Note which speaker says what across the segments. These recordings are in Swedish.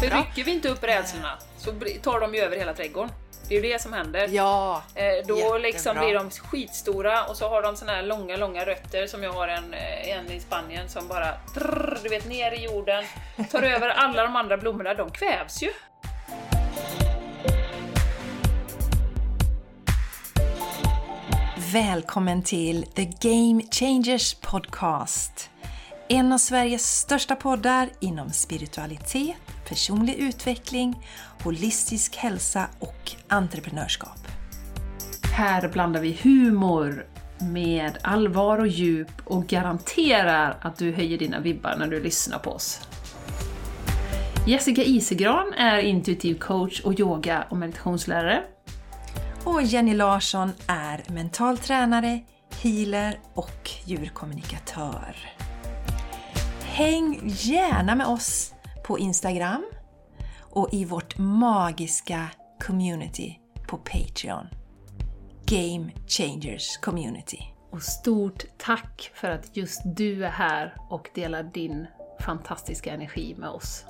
Speaker 1: För rycker vi inte upp rädslorna så tar de ju över hela trädgården. Det är ju det som händer.
Speaker 2: Ja,
Speaker 1: Eh, Då
Speaker 2: jättebra.
Speaker 1: liksom blir de skitstora och så har de såna här långa, långa rötter som jag har en, eh, en i Spanien som bara trrr, du vet, ner i jorden, tar över alla de andra blommorna, de kvävs ju.
Speaker 2: Välkommen till The Game Changers Podcast. En av Sveriges största poddar inom spiritualitet, personlig utveckling, holistisk hälsa och entreprenörskap.
Speaker 3: Här blandar vi humor med allvar och djup och garanterar att du höjer dina vibbar när du lyssnar på oss. Jessica Isegran är intuitiv coach och yoga och meditationslärare.
Speaker 2: Och Jenny Larsson är mental tränare, healer och djurkommunikatör. Häng gärna med oss på Instagram och i vårt magiska community på Patreon. Game Changers Community.
Speaker 3: Och stort tack för att just du är här och delar din fantastiska energi med oss.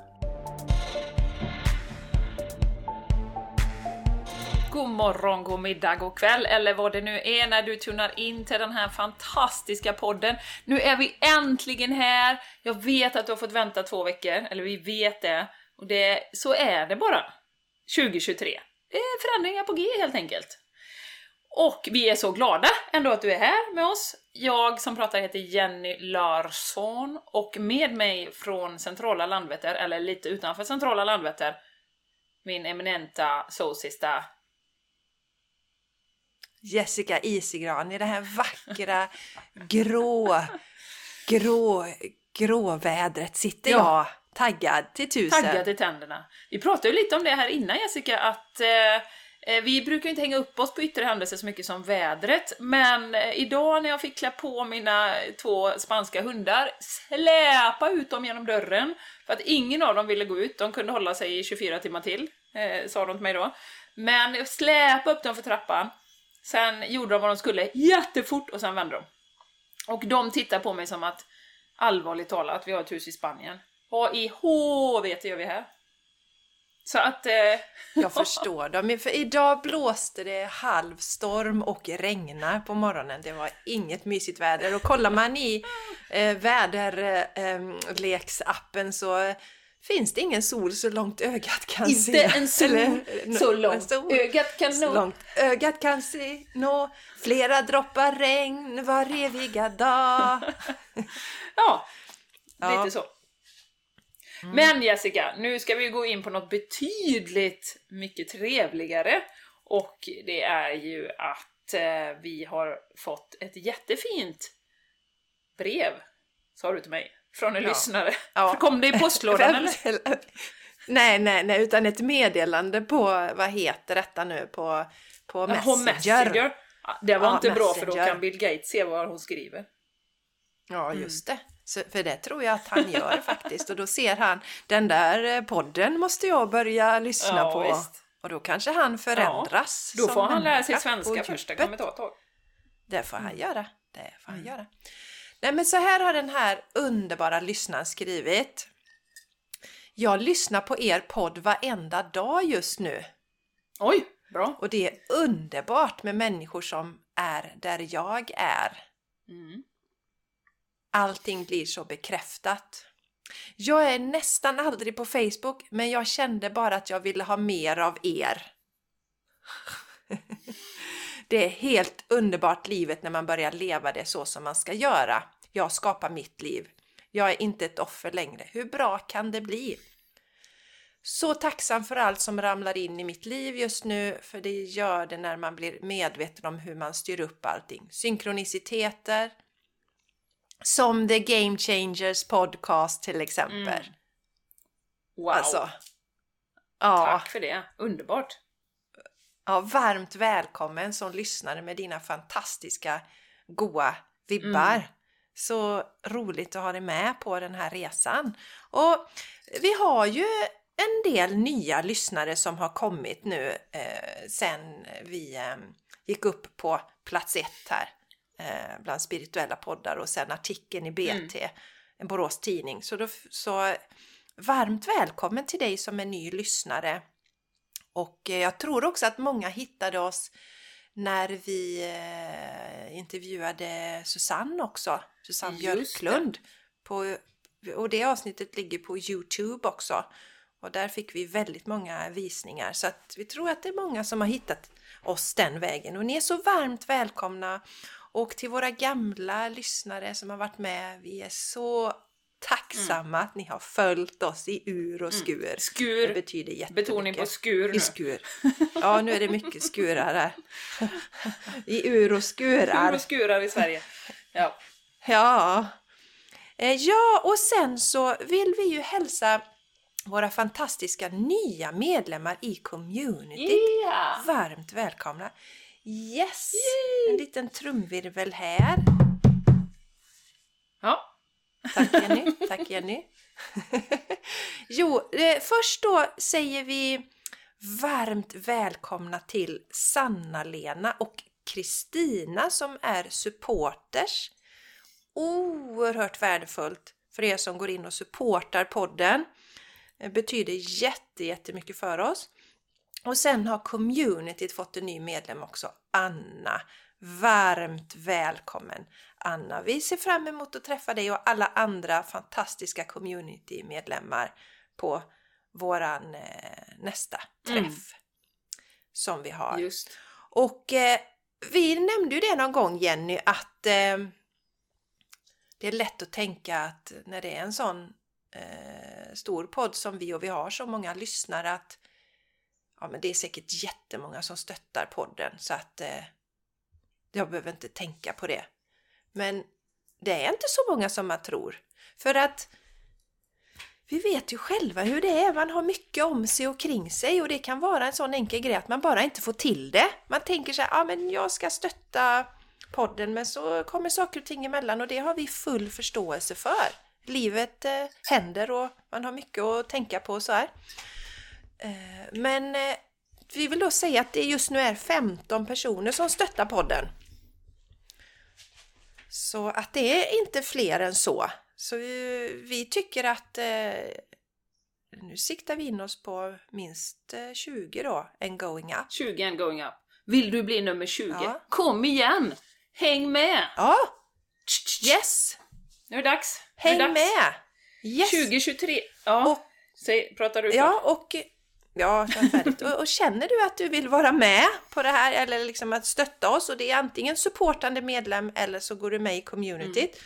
Speaker 1: God morgon, god middag, god kväll eller vad det nu är när du tunar in till den här fantastiska podden. Nu är vi äntligen här! Jag vet att du har fått vänta två veckor, eller vi vet det. Och det, så är det bara. 2023. Det är förändringar på G helt enkelt. Och vi är så glada ändå att du är här med oss. Jag som pratar heter Jenny Larsson och med mig från centrala Landvetter, eller lite utanför centrala Landvetter, min eminenta soulsista
Speaker 2: Jessica Isigran i det här vackra grå, grå, grå vädret sitter
Speaker 1: Ja.
Speaker 2: jag taggad till tusen.
Speaker 1: taggad i tänderna. Vi pratade ju lite om det här innan Jessica, att eh, eh, vi brukar ju inte hänga upp oss på yttre händelser så mycket som vädret, men eh, idag när jag fick klä på mina två spanska hundar, släpa ut dem genom dörren, för att ingen av dem ville gå ut, de kunde hålla sig i 24 timmar till, eh, sa de till mig då. Men släpa upp dem för trappan, sen gjorde de vad de skulle jättefort och sen vände de. Och de tittar på mig som att, allvarligt talat, vi har ett hus i Spanien. Vad i helvete gör vi här? Så att... Eh,
Speaker 2: Jag förstår dem. För idag blåste det halvstorm och regnar på morgonen. Det var inget mysigt väder. Och kollar man i eh, väderleksappen så eh, finns det ingen sol så långt ögat kan
Speaker 1: inte
Speaker 2: se.
Speaker 1: en sol
Speaker 2: Eller-
Speaker 1: så långt
Speaker 2: sol
Speaker 1: ögat kan nå.
Speaker 2: långt ögat kan se nå. Flera droppar regn var eviga dag.
Speaker 1: Ja,
Speaker 2: Ja.
Speaker 1: lite så. Men Jessica, nu ska vi gå in på något betydligt mycket trevligare. Och det är ju att eh, vi har fått ett jättefint brev, sa du till mig, från en
Speaker 2: Ja.
Speaker 1: lyssnare.
Speaker 2: Ja.
Speaker 1: Kom det i postlådan eller?
Speaker 2: Nej, nej, nej, utan ett meddelande på, vad heter detta nu, på, på Messenger.
Speaker 1: Messenger. Ja, Det var
Speaker 2: Ja,
Speaker 1: inte bra för då
Speaker 2: Messenger.
Speaker 1: kan Bill Gates se vad hon skriver.
Speaker 2: Ja, just det. Så, för det tror jag att han gör faktiskt. Och då ser han, den där eh, podden måste jag börja lyssna
Speaker 1: Ja,
Speaker 2: på.
Speaker 1: visst.
Speaker 2: Och då kanske han förändras.
Speaker 1: Då
Speaker 2: som
Speaker 1: får han lära sig svenska först, det
Speaker 2: djupet.
Speaker 1: kommer ta ett tag.
Speaker 2: Det får
Speaker 1: Mm.
Speaker 2: han göra. Det får han göra. Nej men så här har den här underbara lyssnaren skrivit. Jag lyssnar på er podd varenda dag just nu.
Speaker 1: Oj, bra.
Speaker 2: Och det är underbart med människor som är där jag är.
Speaker 1: Mm.
Speaker 2: Allting blir så bekräftat. Jag är nästan aldrig på Facebook, men jag kände bara att jag ville ha mer av er. Det är helt underbart livet när man börjar leva det så som man ska göra. Jag skapar mitt liv. Jag är inte ett offer längre. Hur bra kan det bli? Så tacksam för allt som ramlar in i mitt liv just nu, för det gör det när man blir medveten om hur man styr upp allting. Synkroniciteter, som The Game Changers podcast till exempel.
Speaker 1: Mm. Wow,
Speaker 2: Alltså, ja,
Speaker 1: tack för det. Underbart.
Speaker 2: Ja, varmt välkommen som lyssnare med dina fantastiska goa vibbar.
Speaker 1: Mm.
Speaker 2: Så roligt att ha dig med på den här resan. Och vi har ju en del nya lyssnare som har kommit nu eh, sen vi eh, gick upp på plats ett här eh, bland spirituella poddar och sen artikeln i BT, en Borås tidning. Så, då, så varmt välkommen till dig som är ny lyssnare. Och eh, jag tror också att många hittade oss när vi eh, intervjuade Susanne också, Susanne
Speaker 1: Just
Speaker 2: Björklund. På, och det avsnittet ligger på Youtube också. Och där fick vi väldigt många visningar så att vi tror att det är många som har hittat oss den vägen. Och ni är så varmt välkomna och till våra gamla lyssnare som har varit med, vi är så tacksamma att ni har följt oss i ur och skur. Det
Speaker 1: Skur.
Speaker 2: betyder jättemycket.
Speaker 1: Betoning på skur nu.
Speaker 2: I skur. Ja, nu är det mycket skurar här. I ur och
Speaker 1: Skur
Speaker 2: skurar.
Speaker 1: och skurar i Sverige. Ja.
Speaker 2: Ja. Eh, Ja, och sen så vill vi ju hälsa våra fantastiska nya medlemmar i communityt
Speaker 1: Yeah.
Speaker 2: varmt välkomna. Yes! En liten trumvirvel här.
Speaker 1: Ja.
Speaker 2: Tack Jenny, tack Jenny. jo, eh, först då säger vi varmt välkomna till Sanna-Lena och Kristina som är supporters. Oerhört värdefullt för er som går in och supportar podden. Det betyder jätte, jättemycket för oss. Och sen har communityt fått en ny medlem också, Anna. Varmt välkommen Anna! Vi ser fram emot att träffa dig och alla andra fantastiska community-medlemmar på våran eh, nästa träff
Speaker 1: Mm.
Speaker 2: som vi har.
Speaker 1: Just.
Speaker 2: Och eh, vi nämnde ju det någon gång Jenny att eh, det är lätt att tänka att när det är en sån eh, stor podd som vi och vi har så många lyssnare att ja, men det är säkert jättemånga som stöttar podden så att eh, jag behöver inte tänka på det. Men det är inte så många som man tror. För att vi vet ju själva hur det är. Man har mycket om sig och kring sig och det kan vara en sån enkel grej att man bara inte får till det. Man tänker så här, ja men jag ska stötta podden men så kommer saker och ting emellan och det har vi full förståelse för. Livet eh, händer och man har mycket att tänka på och så här. Eh, men eh, vi vill då säga att det just nu är 15 personer som stöttar podden. Så att det är inte fler än så. Så vi, vi tycker att eh, nu siktar vi in oss på minst eh, 20 då, en going up.
Speaker 1: 20 and going up. Vill du bli nummer 20?
Speaker 2: Ja.
Speaker 1: Kom igen! Häng med!
Speaker 2: Ja, yes!
Speaker 1: Nu är det dags.
Speaker 2: Häng
Speaker 1: det dags.
Speaker 2: med! Yes!
Speaker 1: 2023. Ja,
Speaker 2: Och,
Speaker 1: Säg, pratar du
Speaker 2: ja, och Ja, känn färdigt. Och, och känner du att du vill vara med på det här eller liksom att stötta oss och det är antingen supportande medlem eller så går du med i communityt.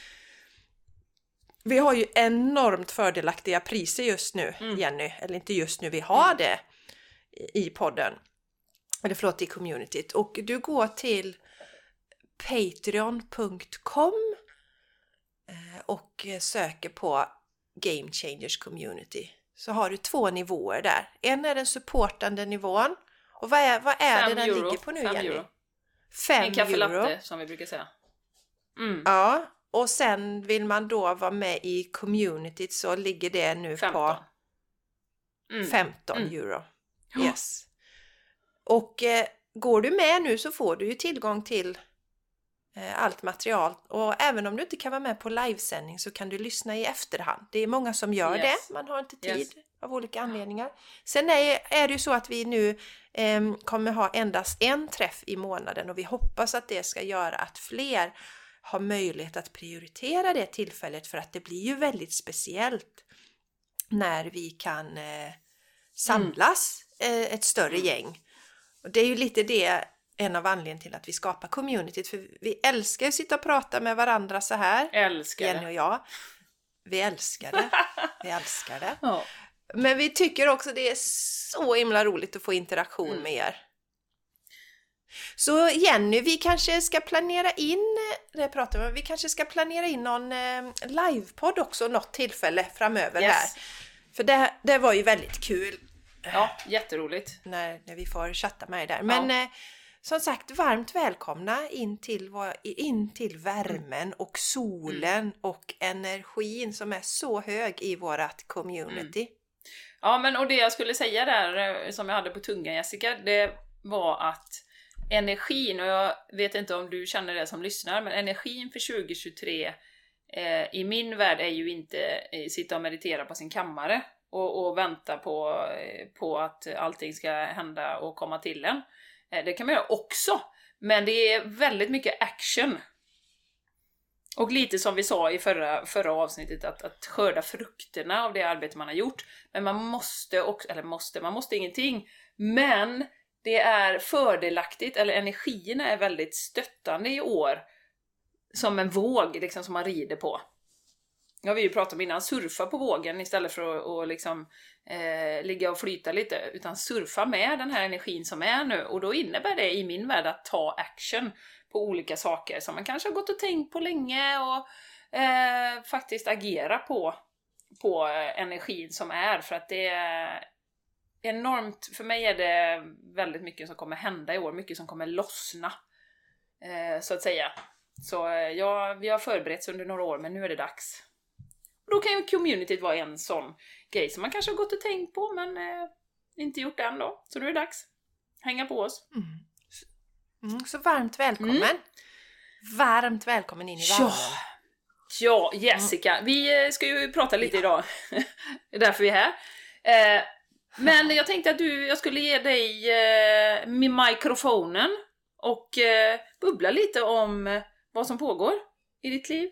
Speaker 2: Vi har ju enormt fördelaktiga priser just nu,
Speaker 1: Mm.
Speaker 2: Jenny. Eller inte just nu, vi har det i i podden. Eller förlåt, i communityt. Och du går till patreon.com eh, och söker på Game Changers Community. Så har du två nivåer där. En är den supportande nivån. Och vad är, vad är det den
Speaker 1: euro.
Speaker 2: ligger på nu
Speaker 1: Fem
Speaker 2: Jenny?
Speaker 1: euro.
Speaker 2: Fem
Speaker 1: En kaffe
Speaker 2: euro.
Speaker 1: latte, som vi brukar säga. Mm.
Speaker 2: Ja, och sen vill man då vara med i communityt så ligger det nu
Speaker 1: 15.
Speaker 2: på
Speaker 1: Mm.
Speaker 2: 15
Speaker 1: Mm.
Speaker 2: euro.
Speaker 1: Ja.
Speaker 2: Yes. Och eh, går du med nu så får du ju tillgång till allt material och även om du inte kan vara med på livesändning så kan du lyssna i efterhand. Det är många som gör
Speaker 1: Yes.
Speaker 2: det, man har inte tid
Speaker 1: Yes.
Speaker 2: av olika anledningar. Sen är, är det ju så att vi nu eh, kommer ha endast en träff i månaden och vi hoppas att det ska göra att fler har möjlighet att prioritera det tillfället för att det blir ju väldigt speciellt när vi kan eh, samlas eh, ett större gäng. Och det är ju lite det en av anledningarna till att vi skapar communityt för vi älskar att sitta och prata med varandra så här,
Speaker 1: Älskar
Speaker 2: Jenny och jag. Vi älskar det. Vi älskar det.
Speaker 1: Ja.
Speaker 2: Men vi tycker också det är så himla roligt att få interaktion
Speaker 1: Mm.
Speaker 2: med er. Så Jenny, vi kanske ska planera in, det pratar vi om, vi kanske ska planera in någon eh, livepodd också något tillfälle framöver här.
Speaker 1: Yes.
Speaker 2: För det, det var ju väldigt kul
Speaker 1: ja, jätteroligt.
Speaker 2: när, när vi får chatta med er där. Men eh, som sagt, varmt välkomna in till, in till värmen och solen och energin som är så hög i vårat community.
Speaker 1: Ja, men och det jag skulle säga där, eh, som jag hade på tungan Jessica, det var att energin, och jag vet inte om du känner det som lyssnar, men energin för 2023 eh, i min värld är ju inte eh, sitta och meditera på sin kammare och, och vänta på, eh, på att allting ska hända och komma till en. Eh, det kan man göra också, men det är väldigt mycket action. Och lite som vi sa i förra, förra avsnittet, att, att skörda frukterna av det arbete man har gjort. Men man måste också, eller måste, man måste ingenting. Men det är fördelaktigt, eller energierna är väldigt stöttande i år. Som en våg liksom, som man rider på. Det har vi ju pratat om innan, surfa på vågen istället för att, och liksom, eh, ligga och flyta lite. Utan surfa med den här energin som är nu. Och då innebär det i min värld att ta action på olika saker som man kanske har gått och tänkt på länge och eh, faktiskt agera på, på eh, energin som är. För att det är enormt, för mig är det väldigt mycket som kommer hända i år, mycket som kommer lossna. Eh, så att säga. Så eh, ja, vi har förberetts under några år, men nu är det dags. Då kan ju communityt vara en sån grej som man kanske har gått och tänkt på, men eh, inte gjort än då. Så nu är det dags. Hänga på oss.
Speaker 2: Mm, så varmt välkommen!
Speaker 1: Mm.
Speaker 2: Varmt välkommen in i
Speaker 1: Ja.
Speaker 2: värmen!
Speaker 1: Ja, Jessica, vi eh, ska ju prata lite idag. det är därför vi är här. Eh, men jag tänkte att du, jag skulle ge dig eh, mikrofonen och eh, bubbla lite om vad som pågår i ditt liv.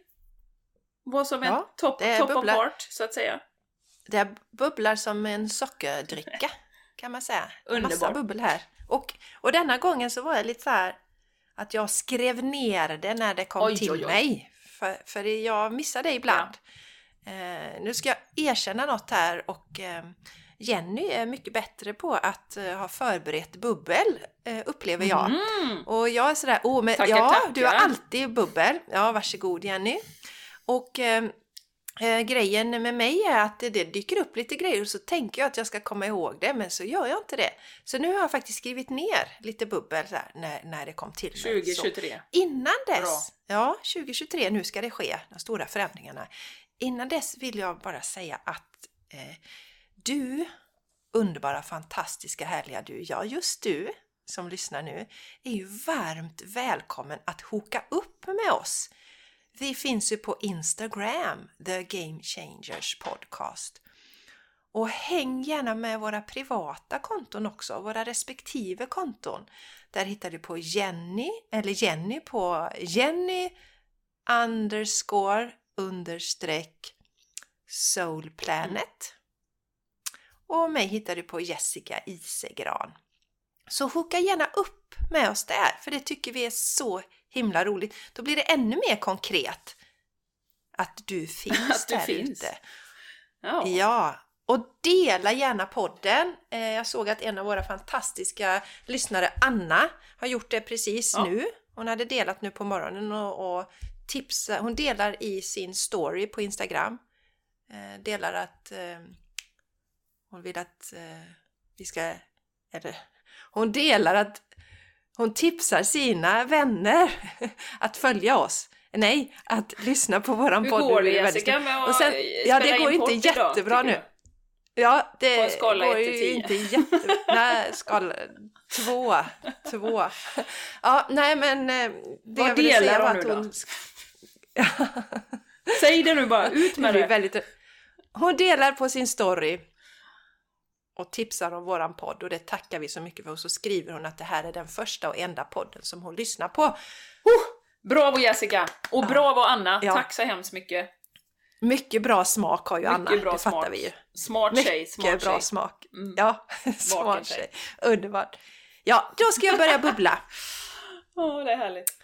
Speaker 1: Vad som
Speaker 2: Ja,
Speaker 1: top,
Speaker 2: det
Speaker 1: top of
Speaker 2: bubblar.
Speaker 1: heart, så att säga.
Speaker 2: Det bubblar som en sockerdricka kan man säga.
Speaker 1: Underbart.
Speaker 2: Massa bubbel här. Och, och denna gången så var jag lite så här att jag skrev ner det när det kom
Speaker 1: Oj,
Speaker 2: till
Speaker 1: oj, oj.
Speaker 2: mig. För, för jag missar det ibland. Eh, nu ska jag erkänna något här och eh, Jenny är mycket bättre på att eh, ha förberett bubbel, eh, upplever jag.
Speaker 1: Mm.
Speaker 2: Och jag är sådär, åh men
Speaker 1: Tackar,
Speaker 2: ja,
Speaker 1: tackar.
Speaker 2: du har alltid bubbel. Ja, varsågod Jenny. Och eh, eh, grejen med mig är att det, det dyker upp lite grejer och så tänker jag att jag ska komma ihåg det, men så gör jag inte det. Så nu har jag faktiskt skrivit ner lite bubbel så här, när, när det kom till mig. Så.
Speaker 1: 2023.
Speaker 2: Innan dess,
Speaker 1: Bra.
Speaker 2: ja 2023, nu ska det ske, de stora förändringarna. Innan dess vill jag bara säga att eh, du, underbara, fantastiska, härliga du, ja just du som lyssnar nu, är ju varmt välkommen att hoka upp med oss. Vi finns ju på Instagram, The Game Changers Podcast. Och häng gärna med våra privata konton också, våra respektive konton. Där hittar du på Jenny, eller Jenny på Jenny underscore understreck soulplanet. Och mig hittar du på Jessica Isegran. Så hooka gärna upp med oss där, för det tycker vi är så himla roligt. Då blir det ännu mer konkret att du finns
Speaker 1: Att du
Speaker 2: där
Speaker 1: finns.
Speaker 2: ute.
Speaker 1: Ja.
Speaker 2: Ja, och dela gärna podden. Eh, Jag såg att en av våra fantastiska lyssnare, Anna, har gjort det precis
Speaker 1: Ja.
Speaker 2: nu. Hon hade delat nu på morgonen och, och tipsa, hon delar i sin story på Instagram. Eh, delar att eh, hon vill att eh, vi ska, eller hon delar att hon tipsar sina vänner att följa oss. Nej, att lyssna på våran
Speaker 1: Hur
Speaker 2: podd.
Speaker 1: går det Jessica med att
Speaker 2: sen- ja, det går
Speaker 1: in
Speaker 2: inte
Speaker 1: idag,
Speaker 2: jättebra nu. Ja, det
Speaker 1: På en skala
Speaker 2: går ju
Speaker 1: till tio.
Speaker 2: inte jätte... Nej, skala... Två. Två. Ja, nej men... eh, Det
Speaker 1: Vad
Speaker 2: jag
Speaker 1: delar
Speaker 2: säga
Speaker 1: hon nu då?
Speaker 2: hon...
Speaker 1: Säg det nu bara, ut med det!
Speaker 2: väldigt... Hon delar på sin story och tipsar om våran podd och det tackar vi så mycket för. Och så skriver hon att det här är den första och enda podden som hon lyssnar på.
Speaker 1: Bravo Jessica! Och
Speaker 2: Ja.
Speaker 1: bravo Anna!
Speaker 2: Ja.
Speaker 1: Tack så hemskt mycket!
Speaker 2: Mycket bra smak har ju Anna,
Speaker 1: Mycket bra
Speaker 2: det fattar
Speaker 1: smak.
Speaker 2: vi ju.
Speaker 1: Smart tjej,
Speaker 2: Mycket
Speaker 1: smart
Speaker 2: bra
Speaker 1: tjej.
Speaker 2: smak.
Speaker 1: Mm.
Speaker 2: Ja, smart
Speaker 1: tjej.
Speaker 2: Underbart. Ja, då ska jag börja bubbla.
Speaker 1: Åh, det är härligt.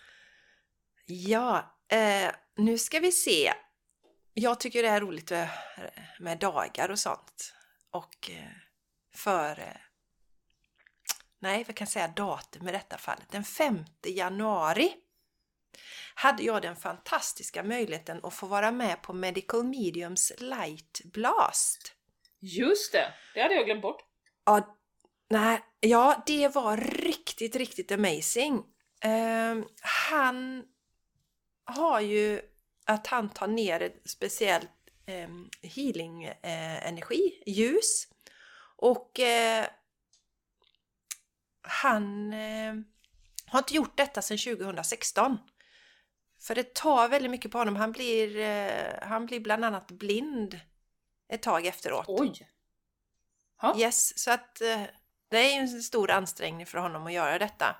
Speaker 2: Ja, eh, nu ska vi se. Jag tycker det är roligt med, med dagar och sånt. Och eh, för... Eh, nej, vad kan säga datum i detta fallet? Den 5 januari hade jag den fantastiska möjligheten att få vara med på Medical Mediums Light Blast.
Speaker 1: Just det! Det hade jag glömt bort.
Speaker 2: Ja, nej, ja, det var riktigt, riktigt amazing. Ehm, han har ju att han tar ner ett speciellt um, healing-energi, ljus. Och eh, han eh, har inte gjort detta sedan 2016. För det tar väldigt mycket på honom. Han blir, eh, han blir bland annat blind ett tag efteråt.
Speaker 1: Oj! Ja.
Speaker 2: Yes, så att eh, det är ju en stor ansträngning för honom att göra detta.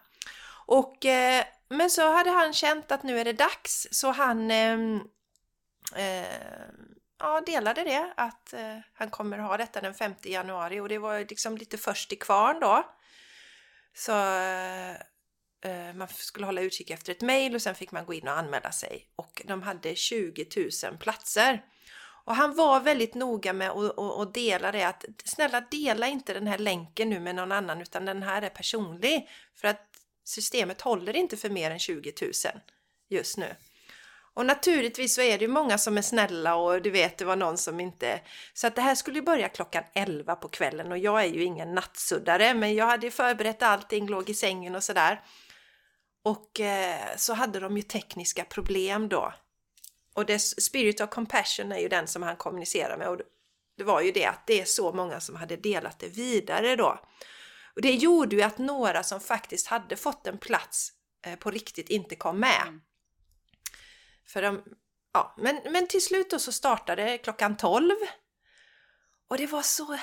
Speaker 2: Och, eh, men så hade han känt att nu är det dags, så han eh, ja, delade det, att eh, han kommer ha detta den 5 januari och det var liksom lite först i kvarn då. Så eh, eh, man skulle hålla utkik efter ett mejl och sen fick man gå in och anmäla sig. Och de hade 20 000 platser. Och han var väldigt noga med att, att, att dela det att snälla dela inte den här länken nu med någon annan utan den här är personlig. För att systemet håller inte för mer än 20 000 just nu. Och naturligtvis så är det ju många som är snälla och du vet det var någon som inte... Så att det här skulle ju börja klockan 11 på kvällen och jag är ju ingen nattsuddare men jag hade ju förberett allting, låg i sängen och sådär. Och eh, så hade de ju tekniska problem då. Och det Spirit of Compassion är ju den som han kommunicerar med och det var ju det att det är så många som hade delat det vidare då. Och det gjorde ju att några som faktiskt hade fått en plats eh, på riktigt inte kom med.
Speaker 1: Mm.
Speaker 2: För de, ja, men, men till slut då så startade klockan 12. Och det var så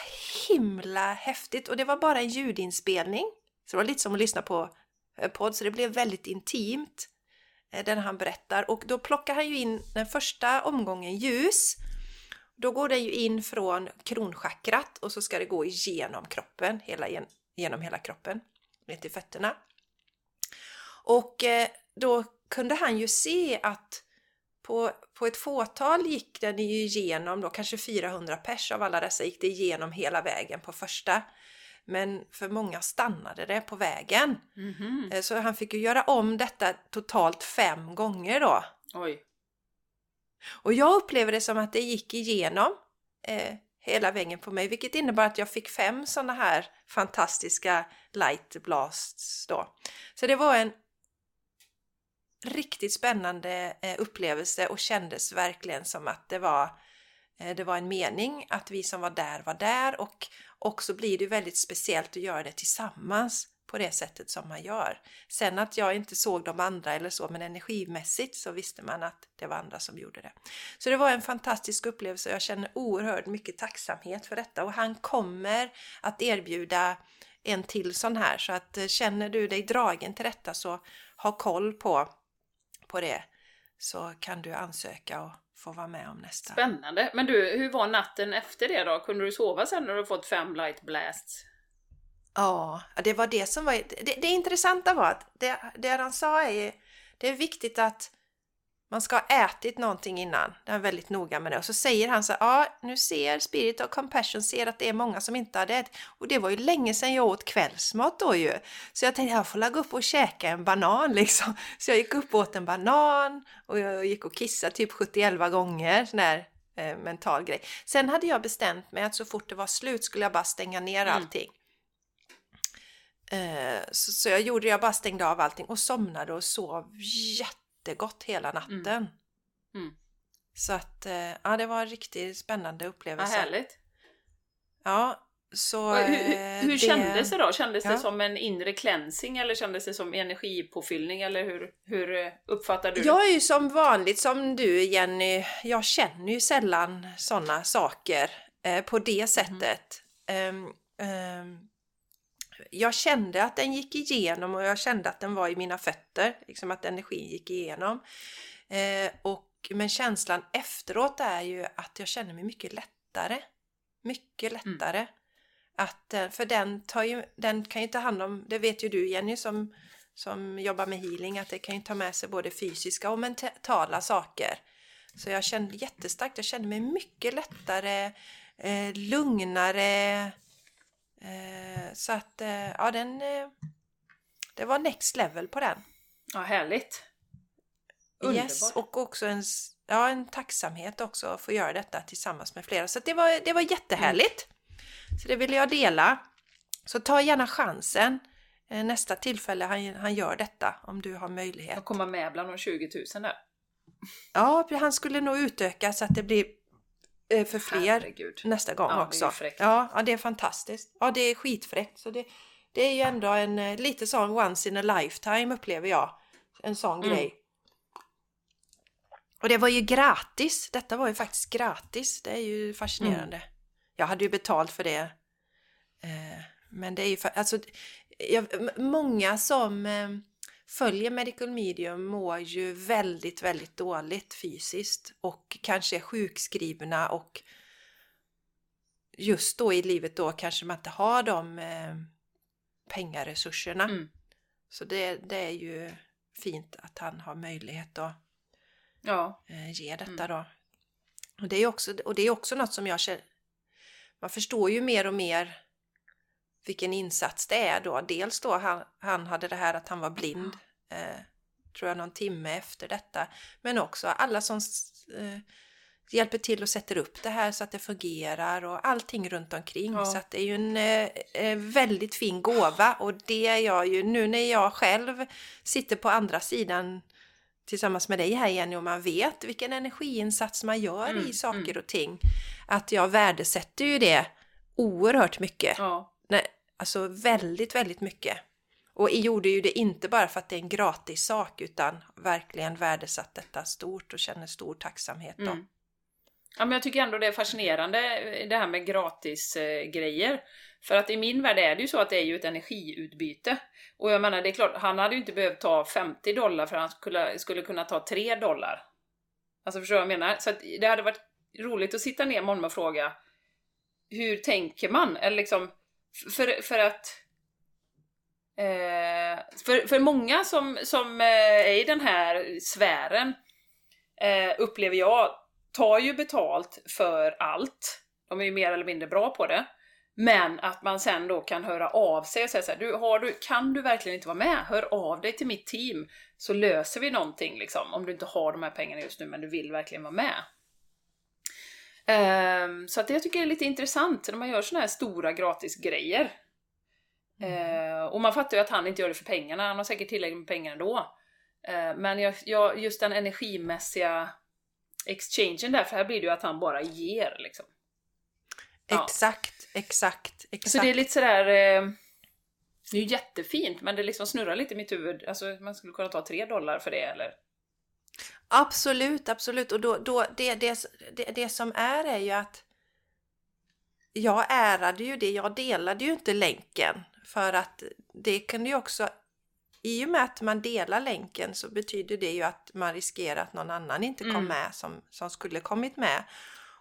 Speaker 2: himla häftigt och det var bara en ljudinspelning. Så det var lite som att lyssna på eh, podd så det blev väldigt intimt. Eh, den han berättar och då plockar han ju in den första omgången ljus. Då går det ju in från kronchakrat och så ska det gå igenom kroppen, hela, genom hela kroppen, ner till fötterna. Och eh, då kunde han ju se att på, på ett fåtal gick den ju igenom, då kanske 400 pers av alla dessa gick det igenom hela vägen på första. Men för många stannade det på vägen.
Speaker 1: Mhm.
Speaker 2: Eh, Så han fick ju göra om detta totalt fem gånger då.
Speaker 1: Oj.
Speaker 2: Och jag upplever det som att det gick igenom eh, hela vägen på mig, vilket innebar att jag fick fem sådana här fantastiska light blasts då. Så det var en riktigt spännande eh, upplevelse och kändes verkligen som att det var, eh, det var en mening att vi som var där var där och också blir det väldigt speciellt att göra det tillsammans på det sättet som man gör. Sen att jag inte såg de andra eller så, men energimässigt så visste man att det var andra som gjorde det. Så det var en fantastisk upplevelse och jag känner oerhört mycket tacksamhet för detta och han kommer att erbjuda en till sån här så att eh, känner du dig dragen till detta så ha koll på, på det så kan du ansöka och få vara med om nästa.
Speaker 1: Spännande. Men du, hur var natten efter det då? Kunde du sova sen när du fått fem light blasts?
Speaker 2: Ja, det var det som var... Det, det intressanta var att det, det han sa är det är viktigt att man ska ha ätit någonting innan. Det är väldigt noga med det. Och så säger han så här, ja nu ser Spirit of Compassion ser att det är många som inte hade ätit. Och det var ju länge sedan jag åt kvällsmat då ju. Så jag tänkte jag får gå upp och käka en banan liksom. Så jag gick upp och åt en banan och jag gick och kissade typ 71 gånger. Sån där eh, mental grej. Sen hade jag bestämt mig att så fort det var slut skulle jag bara stänga ner
Speaker 1: Mm.
Speaker 2: allting. Eh, så, så jag gjorde, jag bara stängde av allting och somnade och sov jättegott hela natten.
Speaker 1: Mm.
Speaker 2: Så att, eh, ja det var en riktigt spännande
Speaker 1: Vad
Speaker 2: upplevelse.
Speaker 1: härligt.
Speaker 2: Ja, så...
Speaker 1: Och hur hur,
Speaker 2: eh,
Speaker 1: hur
Speaker 2: det-
Speaker 1: kändes det då? Kändes det
Speaker 2: Ja.
Speaker 1: som en inre cleansing eller kändes det som energipåfyllning eller hur, hur eh, uppfattade du det?
Speaker 2: Jag är ju som vanligt som du Jenny, jag känner ju sällan sådana saker eh, på det sättet. Ehm, ehm, jag kände att den gick igenom och jag kände att den var i mina fötter, liksom att energin gick igenom. Eh, och, men känslan efteråt är ju att jag känner mig mycket lättare. Mycket lättare. Att, eh, för den, tar ju, den kan ju ta hand om, det vet ju du Jenny som, som jobbar med healing, att det kan ju ta med sig både fysiska och mentala saker. Så jag kände jättestarkt, jag kände mig mycket lättare, eh, lugnare. Eh, så att, eh, ja den, eh, det var next level på den.
Speaker 1: Ja, härligt.
Speaker 2: Yes,
Speaker 1: Underbart.
Speaker 2: och också en, ja, en tacksamhet också att få göra detta tillsammans med flera. Så att det, var, det var jättehärligt. Så det ville jag dela. Så ta gärna chansen eh, nästa tillfälle han, han gör detta, om du har möjlighet.
Speaker 1: Jag kommer med bland de 20 000 där.
Speaker 2: Ja, han skulle nog utöka så att det blir för fler
Speaker 1: Herregud.
Speaker 2: nästa gång
Speaker 1: Ja, det
Speaker 2: också.
Speaker 1: fräckt.
Speaker 2: ja, ja, det är fantastiskt. Ja, det är skitfräckt. Så det, det är ju ändå en eh, lite sån once in a lifetime upplever jag. En sån
Speaker 1: Mm.
Speaker 2: grej. Och det var ju gratis. Detta var ju faktiskt gratis. Det är ju fascinerande.
Speaker 1: Mm.
Speaker 2: Jag hade ju betalt för det Eh, men det är ju alltså, jag, många som eh, följer Medical Medium mår ju väldigt, väldigt dåligt fysiskt och kanske är sjukskrivna och just då i livet då kanske man inte har de eh, pengaresurserna.
Speaker 1: Mm.
Speaker 2: Så det, det är ju fint att han har möjlighet att
Speaker 1: Ja.
Speaker 2: eh, ge detta
Speaker 1: Mm.
Speaker 2: då. Och det är också, och det är också något som jag känner, man förstår ju mer och mer vilken insats det är då. Dels då han, han hade det här att han var blind, eh, tror jag någon timme efter detta, men också alla som eh, hjälper till och sätter upp det här så att det fungerar och allting runt omkring.
Speaker 1: Ja.
Speaker 2: Så att det är ju en eh, eh, väldigt fin gåva och det är jag ju nu när jag själv sitter på andra sidan tillsammans med dig här Jenny och man vet vilken energiinsats man gör
Speaker 1: Mm,
Speaker 2: i saker
Speaker 1: mm.
Speaker 2: och ting. Att jag värdesätter ju det oerhört mycket.
Speaker 1: Ja.
Speaker 2: Nej, alltså väldigt, väldigt mycket. Och jag gjorde ju det inte bara för att det är en gratis sak utan verkligen värdesatt detta stort och känner stor tacksamhet då.
Speaker 1: Mm. Ja, men jag tycker ändå det är fascinerande eh, det här med gratis eh, grejer. För att i min värld är det ju så att det är ju ett energiutbyte. Och jag menar, det är klart, han hade ju inte behövt ta 50 dollar för att han skulle, skulle kunna ta 3 dollar. Alltså förstår du vad jag menar? Så att det hade varit roligt att sitta ner med honom och fråga hur tänker man? Eller liksom, för, för att Eh, för, för många som, som eh, är i den här sfären eh, upplever jag tar ju betalt för allt. De är ju mer eller mindre bra på det. Men att man sen då kan höra av sig och säga så här, du, har du, kan du verkligen inte vara med? Hör av dig till mitt team så löser vi någonting liksom. Om du inte har de här pengarna just nu men du vill verkligen vara med. Ehm, så att jag tycker det är lite intressant när man gör såna här stora gratis grejer. Eh, och man fattar ju att han inte gör det för pengarna, han har säkert tillräckligt med pengar ändå. Eh, men jag, jag, just den energimässiga exchangen där, för här blir det ju att han bara ger liksom. Ja.
Speaker 2: Exakt, exakt, exakt.
Speaker 1: Så det är lite sådär... Eh, det är ju jättefint, men det liksom snurrar lite i mitt huvud. Alltså man skulle kunna ta tre dollar för det eller?
Speaker 2: Absolut, absolut. Och då, då, det, det, det, det som är är ju att jag ärade ju det, jag delade ju inte länken för att det kan ju också i och med att man delar länken så betyder det ju att man riskerar att någon annan inte kom
Speaker 1: Mm.
Speaker 2: med som, som skulle kommit med.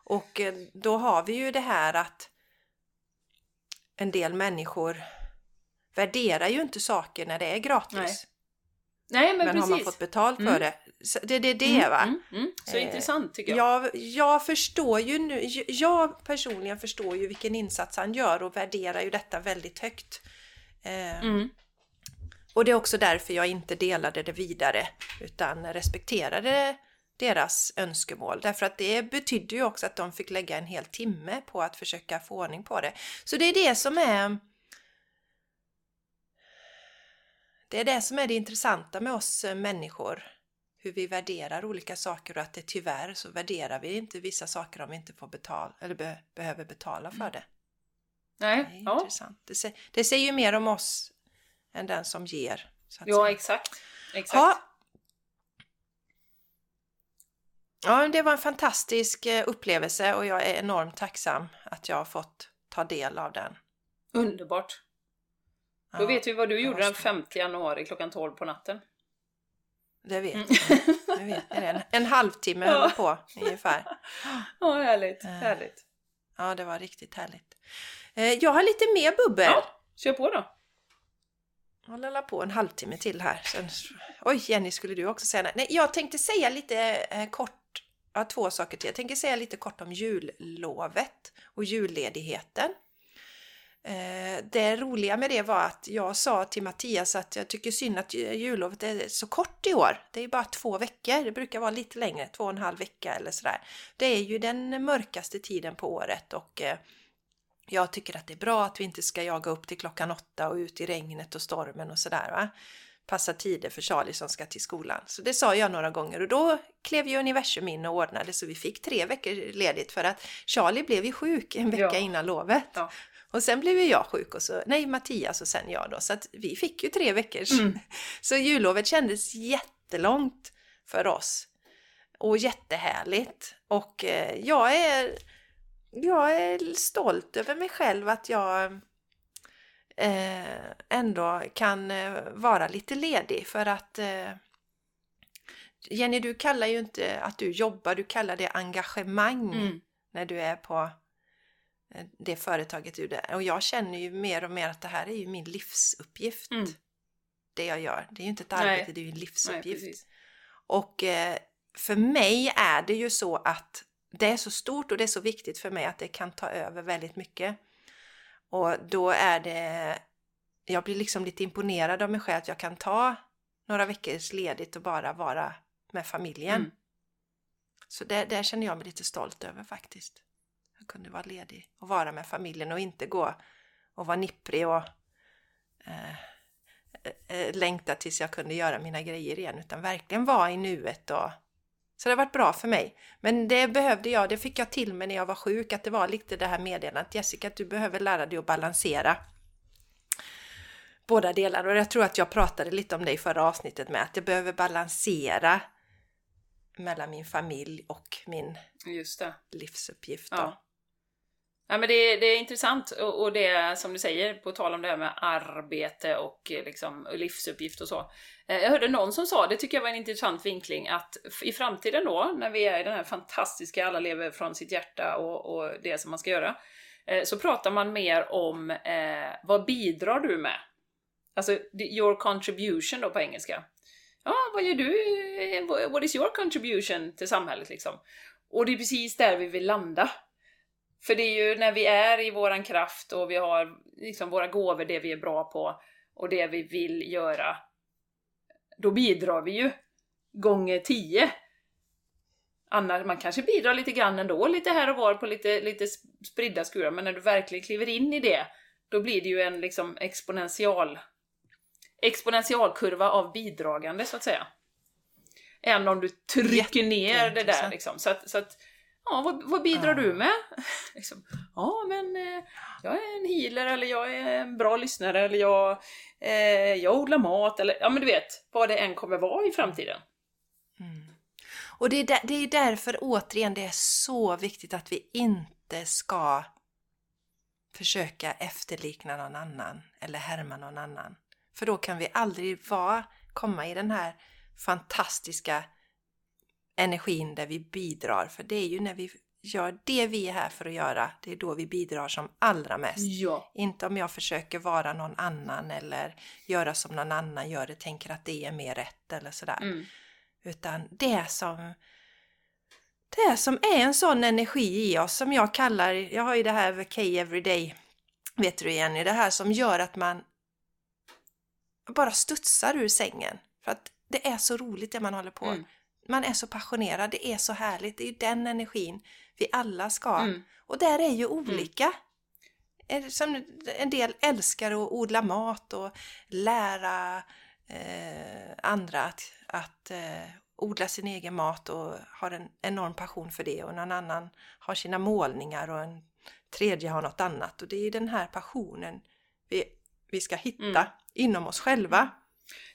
Speaker 2: Och eh, då har vi ju det här att en del människor värderar ju inte saker när det är gratis.
Speaker 1: Nej, Nej, men,
Speaker 2: Men, har man fått betalt för
Speaker 1: Mm.
Speaker 2: det, det, det är det
Speaker 1: Mm,
Speaker 2: va?
Speaker 1: Mm, mm. Så
Speaker 2: Eh,
Speaker 1: intressant tycker jag.
Speaker 2: Jag, jag förstår ju nu, jag personligen förstår ju vilken insats han gör och värderar ju detta väldigt högt. Eh,
Speaker 1: Mm.
Speaker 2: Och det är också därför jag inte delade det vidare utan respekterade deras önskemål. Därför att det betydde ju också att de fick lägga en hel timme på att försöka få ordning på det. Så det är det som är det är det som är det intressanta med oss eh, människor. Hur vi värderar olika saker och att det tyvärr så värderar vi inte vissa saker om vi inte får betala eller be, behöver betala för det. Det är
Speaker 1: Nej, ja.
Speaker 2: intressant. Det, det säger ju mer om oss än den som ger.
Speaker 1: Ja,
Speaker 2: säga.
Speaker 1: exakt. exakt.
Speaker 2: Ja. ja, det var en fantastisk eh, upplevelse och jag är enormt tacksam att jag har fått ta del av den.
Speaker 1: Underbart. Då
Speaker 2: Ja,
Speaker 1: vet vi vad du gjorde den
Speaker 2: så.
Speaker 1: 5 januari klockan 12 på natten.
Speaker 2: Det vet
Speaker 1: Mm.
Speaker 2: jag. Det vet jag. En, en halvtimme
Speaker 1: Ja.
Speaker 2: höll jag på ungefär.
Speaker 1: Ja, härligt.
Speaker 2: Eh.
Speaker 1: Härligt.
Speaker 2: Ja, det var riktigt härligt. Eh, Jag har lite mer bubbel.
Speaker 1: Ja, kör på då.
Speaker 2: Jag håller på en halvtimme till här. Sen... Oj, Jenny, skulle du också säga något? Nej, jag tänkte säga lite eh, kort, ja, två saker till. Jag tänker säga lite kort om jullovet och julledigheten. Eh, det roliga med det var att jag sa till Mattias att jag tycker synd att ju- jullovet är så kort i år. Det är bara två veckor. Det brukar vara lite längre, två och en halv vecka eller sådär. Det är ju den mörkaste tiden på året och eh, jag tycker att det är bra att vi inte ska jaga upp till klockan åtta och ut i regnet och stormen och sådär va. Passa tider för Charlie som ska till skolan. Så det sa jag några gånger och då klev ju universum in och ordnade så vi fick tre veckor ledigt för att Charlie blev ju sjuk en vecka
Speaker 1: Ja.
Speaker 2: innan lovet.
Speaker 1: Ja.
Speaker 2: Och sen blev ju jag sjuk och så, nej Mattias och sen jag då. Så att vi fick ju tre veckors.
Speaker 1: Mm.
Speaker 2: Så jullovet kändes jättelångt för oss. Och jättehärligt. Och eh, jag är, jag är stolt över mig själv att jag eh, ändå kan eh, vara lite ledig för att Jenny, du kallar ju inte att du jobbar, du kallar det engagemang
Speaker 1: Mm.
Speaker 2: när du är på det företaget är. Och jag känner ju mer och mer att det här är ju min livsuppgift.
Speaker 1: Mm.
Speaker 2: Det jag gör. Det är ju inte ett
Speaker 1: Nej.
Speaker 2: arbete, det är ju en
Speaker 1: Nej,
Speaker 2: livsuppgift.
Speaker 1: precis.
Speaker 2: Och eh, för mig är det ju så att det är så stort och det är så viktigt för mig att det kan ta över väldigt mycket. Och då är det, jag blir liksom lite imponerad av mig själv att jag kan ta några veckors ledigt och bara vara med familjen.
Speaker 1: Mm.
Speaker 2: Så det, det känner jag mig lite stolt över faktiskt. Jag kunde vara ledig och vara med familjen och inte gå och vara nipprig och eh, eh, längta tills jag kunde göra mina grejer igen utan verkligen vara i nuet och så det har varit bra för mig. Men det behövde jag, det fick jag till mig när jag var sjuk, att det var lite det här meddelandet Jessica, att du behöver lära dig att balansera båda delar. Och jag tror att jag pratade lite om det i förra avsnittet med, att jag behöver balansera mellan min familj och min livsuppgift.
Speaker 1: Ja. Ja, men det, det är intressant och, och det som du säger, på tal om det här med arbete och eh, liksom, livsuppgift och så. Eh, jag hörde någon som sa, det tycker jag var en intressant vinkling, att i framtiden då, när vi är i den här fantastiska, alla lever från sitt hjärta och, och det som man ska göra, eh, så pratar man mer om eh, vad bidrar du med? Alltså, your contribution då på engelska. Ja, vad gör du? What is your contribution till samhället liksom? Och det är precis där vi vill landa. För det är ju när vi är i våran kraft och vi har liksom våra gåvor, det vi är bra på och det vi vill göra, då bidrar vi ju gånger tio. Annars, man kanske bidrar lite grann ändå, lite här och var på lite, lite spridda skurar, men när du verkligen kliver in i det, då blir det ju en liksom exponential exponentialkurva av bidragande så att säga. Än om du trycker ner det där liksom. Så att, så att ja, vad, vad bidrar
Speaker 2: Ja.
Speaker 1: du med? liksom, ja, men eh, jag är en healer eller jag är en bra lyssnare eller jag, eh, jag odlar mat eller ja men du vet, vad det än kommer vara i framtiden.
Speaker 2: Mm. Och det är, där, det är därför återigen det är så viktigt att vi inte ska försöka efterlikna någon annan eller härma någon annan. För då kan vi aldrig vara, komma i den här fantastiska energin där vi bidrar. För det är ju när vi gör det vi är här för att göra, det är då vi bidrar som allra mest.
Speaker 1: Ja.
Speaker 2: Inte om jag försöker vara någon annan eller göra som någon annan gör och tänker att det är mer rätt eller sådär.
Speaker 1: Mm.
Speaker 2: Utan det som det som är en sån energi i oss som jag kallar, jag har ju det här VK Everyday, vet du Jenny, det här som gör att man bara studsar ur sängen. För att det är så roligt det man håller på.
Speaker 1: Mm.
Speaker 2: Man är så passionerad, det är så härligt, det är ju den energin vi alla ska.
Speaker 1: Mm.
Speaker 2: Och där är ju olika. Är det Som en del älskar att odla mat och lära eh, andra att, att eh, odla sin egen mat och har en enorm passion för det och någon annan har sina målningar och en tredje har något annat. Och det är den här passionen vi, vi ska hitta
Speaker 1: Mm.
Speaker 2: inom oss själva.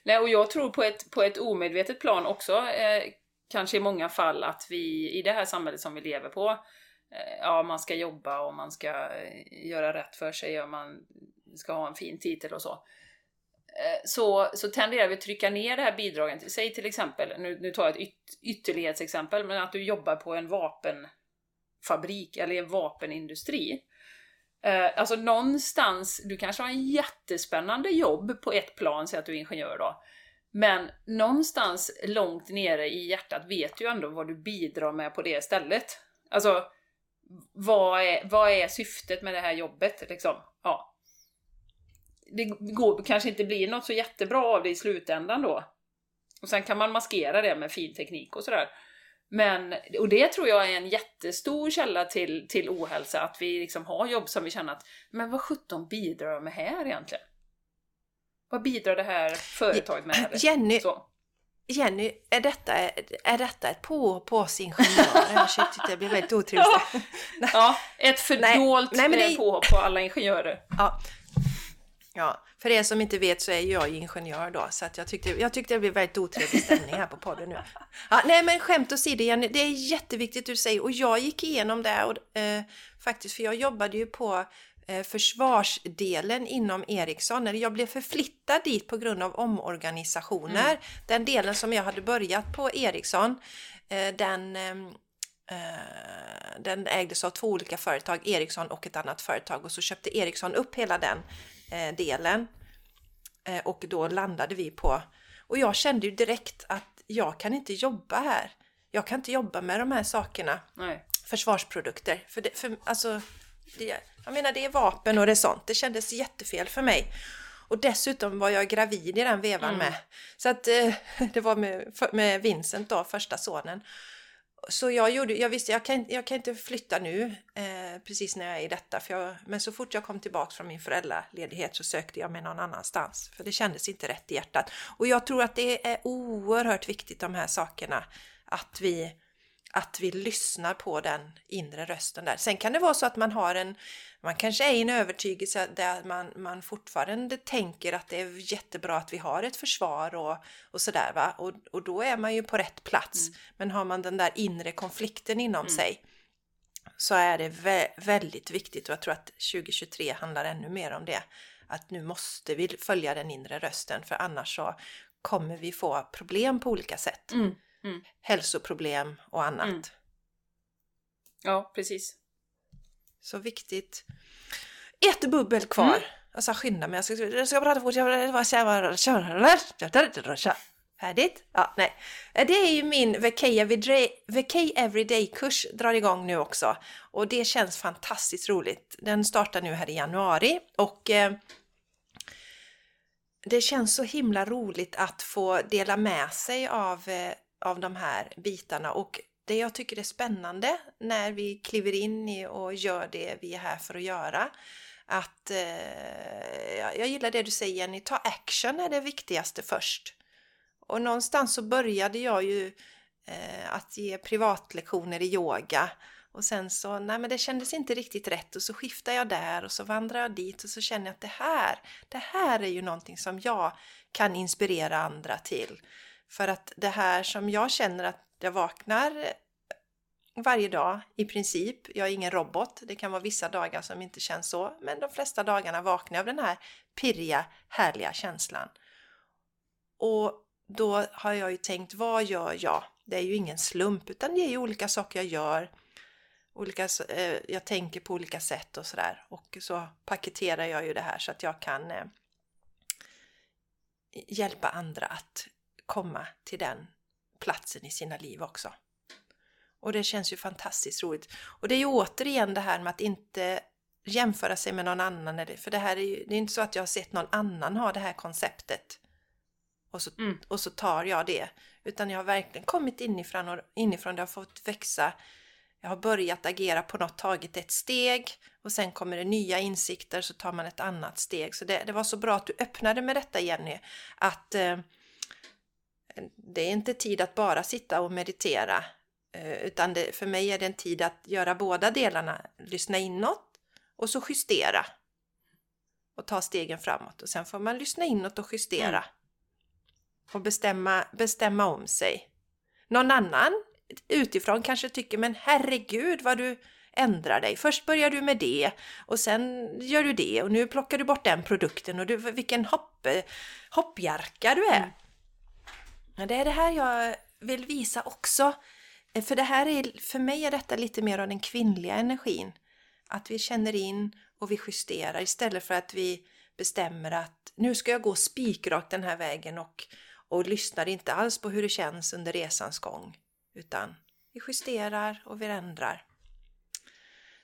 Speaker 1: Nej, och jag tror på ett, på ett omedvetet plan också, eh, kanske i många fall, att vi i det här samhället som vi lever på, eh, ja, man ska jobba och man ska eh, göra rätt för sig och man ska ha en fin titel och så. Eh, så, så tenderar vi att trycka ner det här bidraget. Säg till exempel, nu, nu tar jag ett yt, ytterlighetsexempel, men att du jobbar på en vapenfabrik eller en vapenindustri. Alltså någonstans, du kanske har en jättespännande jobb på ett plan, säg att du är ingenjör då. Men någonstans långt nere i hjärtat vet du ju ändå vad du bidrar med på det stället. Alltså, vad är, vad är syftet med det här jobbet liksom? Ja. Det går, kanske inte blir något så jättebra av det i slutändan då. Och sen kan man maskera det med fin teknik och sådär. Men, och det tror jag är en jättestor källa till, till ohälsa, att vi liksom har jobb som vi känner att, men vad sjutton bidrar jag med här egentligen? Vad bidrar det här företaget med? eller?
Speaker 2: Jenny,
Speaker 1: Så.
Speaker 2: Jenny, är detta, är detta ett på oss ingenjörer? Jag tyckte det blev väldigt otrevligt.
Speaker 1: Ja, ett fördolt
Speaker 2: nej, det-
Speaker 1: påhopp på alla ingenjörer.
Speaker 2: Ja. ja, för er som inte vet så är ju jag ingenjör då, så att jag, tyckte, jag tyckte det blev väldigt otrevlig stämning här på podden nu. Ja, nej men skämt åsido Jenny, det är jätteviktigt du säger och jag gick igenom det och, eh, faktiskt, för jag jobbade ju på försvarsdelen inom Ericsson. När jag blev förflyttad dit på grund av omorganisationer.
Speaker 1: Mm.
Speaker 2: Den delen som jag hade börjat på Ericsson, eh, den eh, den ägdes av två olika företag, Ericsson och ett annat företag och så köpte Ericsson upp hela den eh, delen. Eh, och då landade vi på, och jag kände ju direkt att jag kan inte jobba här. Jag kan inte jobba med de här sakerna
Speaker 1: Nej.
Speaker 2: försvarsprodukter. För, det, för alltså, det, jag menar det är vapen och det är sånt. Det kändes jättefel för mig. Och dessutom var jag gravid i den vevan med. Så att eh, det var med, med Vincent då, första sonen. Så jag gjorde, jag visste jag kan, jag kan inte flytta nu eh, precis när jag är i detta. För jag, men så fort jag kom tillbaka från min föräldraledighet så sökte jag mig någon annanstans. För det kändes inte rätt i hjärtat. Och jag tror att det är oerhört viktigt de här sakerna. Att vi, att vi lyssnar på den inre rösten där. Sen kan det vara så att man har en, man kanske är i en övertygelse där man, man fortfarande tänker att det är jättebra att vi har ett försvar och, och sådär va. Och, och då är man ju på rätt plats. Men har man den där inre konflikten inom sig så är det vä- väldigt viktigt och jag tror att 2023 handlar ännu mer om det. Att nu måste vi följa den inre rösten för annars så kommer vi få problem på olika sätt.
Speaker 1: Mm. Mm.
Speaker 2: Hälsoproblem och annat.
Speaker 1: Mm. Ja, precis.
Speaker 2: Så viktigt. Ett bubbel kvar.
Speaker 1: Mm.
Speaker 2: Jag sa skynda mig, jag ska, jag ska prata fort. Färdigt? Ja, nej. Det är ju min Vacay Everyday-kurs drar igång nu också. Och det känns fantastiskt roligt. Den startar nu här i januari och eh, det känns så himla roligt att få dela med sig av, eh, av de här bitarna och det jag tycker är spännande när vi kliver in i och gör det vi är här för att göra. Att eh, jag- gillar det du säger Jenny, ta action är det viktigaste först. Och någonstans så började jag ju eh, att ge privatlektioner i yoga och sen så, nej men det kändes inte riktigt rätt och så skiftade jag där och så vandrade jag dit och så känner jag att det här, det här är ju någonting som jag kan inspirera andra till. För att det här som jag känner att jag vaknar eh, varje dag i princip. Jag är ingen robot. Det kan vara vissa dagar som inte känns så. Men de flesta dagarna vaknar jag av den här pirriga, härliga känslan. Och då har jag ju tänkt, vad gör jag? Det är ju ingen slump utan det är ju olika saker jag gör. Olika, eh, jag tänker på olika sätt och sådär. Och så paketerar jag ju det här så att jag kan eh, hjälpa andra att komma till den platsen i sina liv också. Och det känns ju fantastiskt roligt. Och det är ju återigen det här med att inte jämföra sig med någon annan. För det här är ju, det är inte så att jag har sett någon annan ha det här konceptet. Och så,
Speaker 1: Mm.
Speaker 2: och så tar jag det. Utan jag har verkligen kommit inifrån och inifrån. Det har fått växa. Jag har börjat agera på något, tagit ett steg och sen kommer det nya insikter så tar man ett annat steg. Så det, det var så bra att du öppnade med detta Jenny. Att eh, det är inte tid att bara sitta och meditera. Eh, utan det, för mig är det en tid att göra båda delarna. Lyssna inåt och så justera. Och ta stegen framåt. Och sen får man lyssna inåt och justera.
Speaker 1: Mm.
Speaker 2: Och bestämma, bestämma om sig. Någon annan utifrån kanske tycker men herregud vad du ändrar dig. Först börjar du med det och sen gör du det och nu plockar du bort den produkten och du, vilken hopp, hoppjarka du är. Ja, det är det här jag vill visa också. Eh, för det här är, för mig är detta lite mer av den kvinnliga energin. Att vi känner in och vi justerar istället för att vi bestämmer att nu ska jag gå spikrakt den här vägen och, och lyssnar inte alls på hur det känns under resans gång. Utan vi justerar och vi ändrar.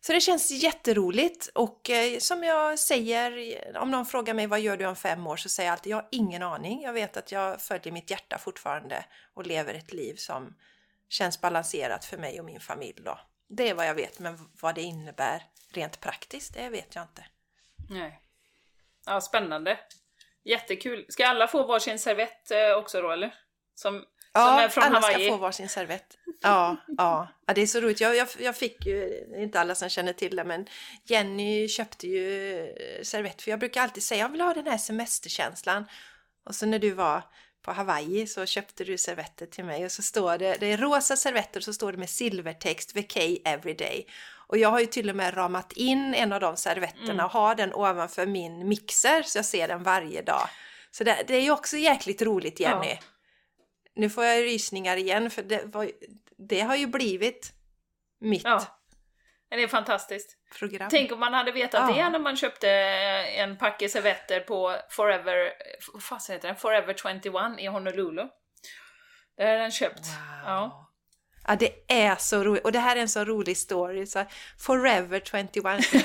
Speaker 2: Så det känns jätteroligt och eh, som jag säger, om någon frågar mig vad gör du om fem år så säger jag alltid jag har ingen aning. Jag vet att jag följer mitt hjärta fortfarande och lever ett liv som känns balanserat för mig och min familj då. Det är vad jag vet, men vad det innebär rent praktiskt, det vet jag inte.
Speaker 1: Nej. Ja, spännande. Jättekul. Ska alla få varsin servett eh, också då, eller? Som, från
Speaker 2: alla
Speaker 1: Hawaii?
Speaker 2: ska få varsin servett. Ja, ja. ja, det är så roligt. Jag, jag, jag fick ju, inte alla som känner till det, men Jenny köpte ju eh, servett. För jag brukar alltid säga, jag vill ha den här semesterkänslan. Och så när du var på Hawaii så köpte du servetter till mig och så står det, det är rosa servetter och så står det med silvertext, vacay everyday. Och jag har ju till och med ramat in en av de servetterna
Speaker 1: Mm.
Speaker 2: och har den ovanför min mixer så jag ser den varje dag. Så det, det är ju också jäkligt roligt Jenny.
Speaker 1: Ja.
Speaker 2: Nu får jag rysningar igen för det, var, det har ju blivit mitt
Speaker 1: Ja. Det är fantastiskt.
Speaker 2: program.
Speaker 1: Tänk om man hade vetat
Speaker 2: Ja.
Speaker 1: det när man köpte en packe servetter på Forever, vad heter den? Forever 21 i Honolulu. Där är den köpt. Ja.
Speaker 2: Ja, det är så roligt. Och det här är en så rolig story. Så Forever 21.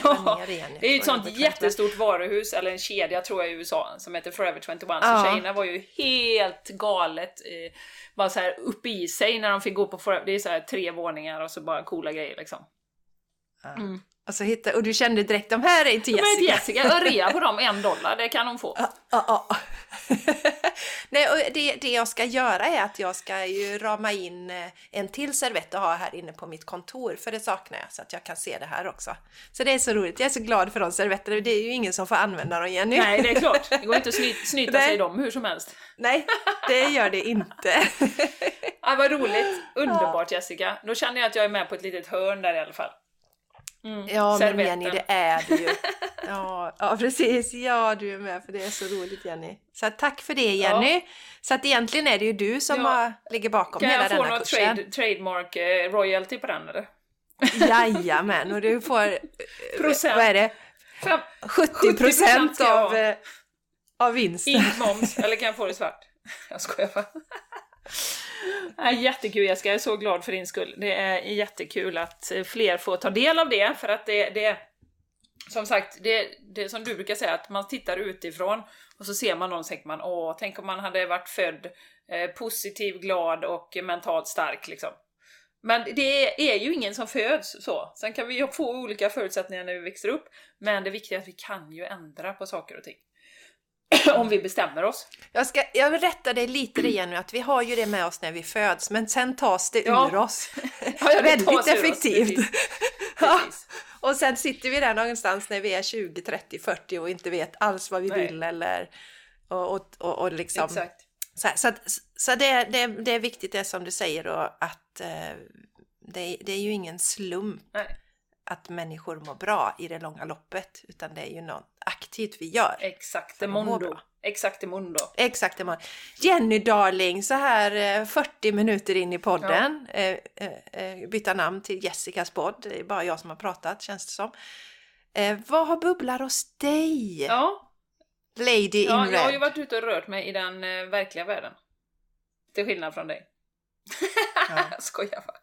Speaker 1: Ja,
Speaker 2: ner igen.
Speaker 1: Det är ju ett sånt
Speaker 2: Forever 21.
Speaker 1: jättestort varuhus, eller en kedja tror jag i USA, som heter Forever 21. Så
Speaker 2: Ja.
Speaker 1: tjejerna var ju helt galet eh, bara så här uppe i sig när de fick gå på Forever. Det är så här tre våningar och så bara coola grejer liksom. Mm.
Speaker 2: Och, så hitta, och du kände direkt, de här är
Speaker 1: Men
Speaker 2: Jessica.
Speaker 1: Jessica, jag rea på dem en dollar, det kan hon få.
Speaker 2: Ja, ja, ja. Nej, och det, det jag ska göra är att jag ska ju rama in eh, en till servett och ha här inne på mitt kontor, för det saknar jag, så att jag kan se det här också. Så det är så roligt, jag är så glad för de servetterna, det är ju ingen som får använda dem Jenny.
Speaker 1: Nej, det är klart. Det går inte att sny- snyta sig i dem hur som helst.
Speaker 2: Nej, det gör det inte.
Speaker 1: Ja, vad roligt. Underbart Jessica. Då känner jag att jag är med på ett litet hörn där i alla fall. Mm.
Speaker 2: Ja, men
Speaker 1: Servetten.
Speaker 2: Jenny, det är du ju. Ja, ja, precis. Ja, du är med för det är så roligt Jenny. Så tack för det Jenny. Så att egentligen är det ju du som
Speaker 1: Ja.
Speaker 2: har, ligger bakom
Speaker 1: Kan
Speaker 2: hela
Speaker 1: jag få
Speaker 2: denna
Speaker 1: något
Speaker 2: kursen.
Speaker 1: trade, trademark eh, royalty på den eller?
Speaker 2: Jajamän, och du får, eh,
Speaker 1: Procent.
Speaker 2: vad är det,
Speaker 1: Fem,
Speaker 2: 70 procent av, eh, av vinsten.
Speaker 1: Ingen moms, eller kan jag få det svart? Jag skojar bara. Ja, jättekul Jessica, jag är så glad för din skull. Det är jättekul att eh, fler får ta del av det, för att det, det som sagt, det, det som du brukar säga, att man tittar utifrån och så ser man någon och tänker man åh, tänk om man hade varit född eh, positiv, glad och mentalt stark liksom. Men det är ju ingen som föds så. Sen kan vi ju få olika förutsättningar när vi växer upp, men det viktiga är att vi kan ju ändra på saker och ting. Om vi bestämmer oss.
Speaker 2: Jag, ska, jag vill rätta dig lite igen nu, att vi har ju det med oss när vi föds, men sen tas det
Speaker 1: Ja.
Speaker 2: ur oss.
Speaker 1: Ja,
Speaker 2: Väldigt
Speaker 1: ur oss,
Speaker 2: effektivt.
Speaker 1: precis.
Speaker 2: Ja.
Speaker 1: Precis.
Speaker 2: Och sen sitter vi där någonstans när vi är 20, 30, 40 och inte vet alls vad vi
Speaker 1: Nej.
Speaker 2: vill eller och, och, och, och liksom
Speaker 1: Exakt.
Speaker 2: Så, här, så, att, så det, det, det är viktigt det som du säger då att eh, det, det är ju ingen slump
Speaker 1: Nej,
Speaker 2: att människor mår bra i det långa loppet utan det är ju något aktivt vi gör.
Speaker 1: exakt mundo. Exakt mundo.
Speaker 2: Exakt man. Jenny darling, så här eh, 40 minuter in i podden. Eh, eh, eh, byta namn till Jessicas podd. Det är bara jag som har pratat känns det som. Eh, vad har bubblar hos dig?
Speaker 1: Ja,
Speaker 2: Lady in
Speaker 1: ja
Speaker 2: red.
Speaker 1: jag har ju varit ute och rört mig i den eh, verkliga världen. Till skillnad från dig.
Speaker 2: Ja.
Speaker 1: skojar bara.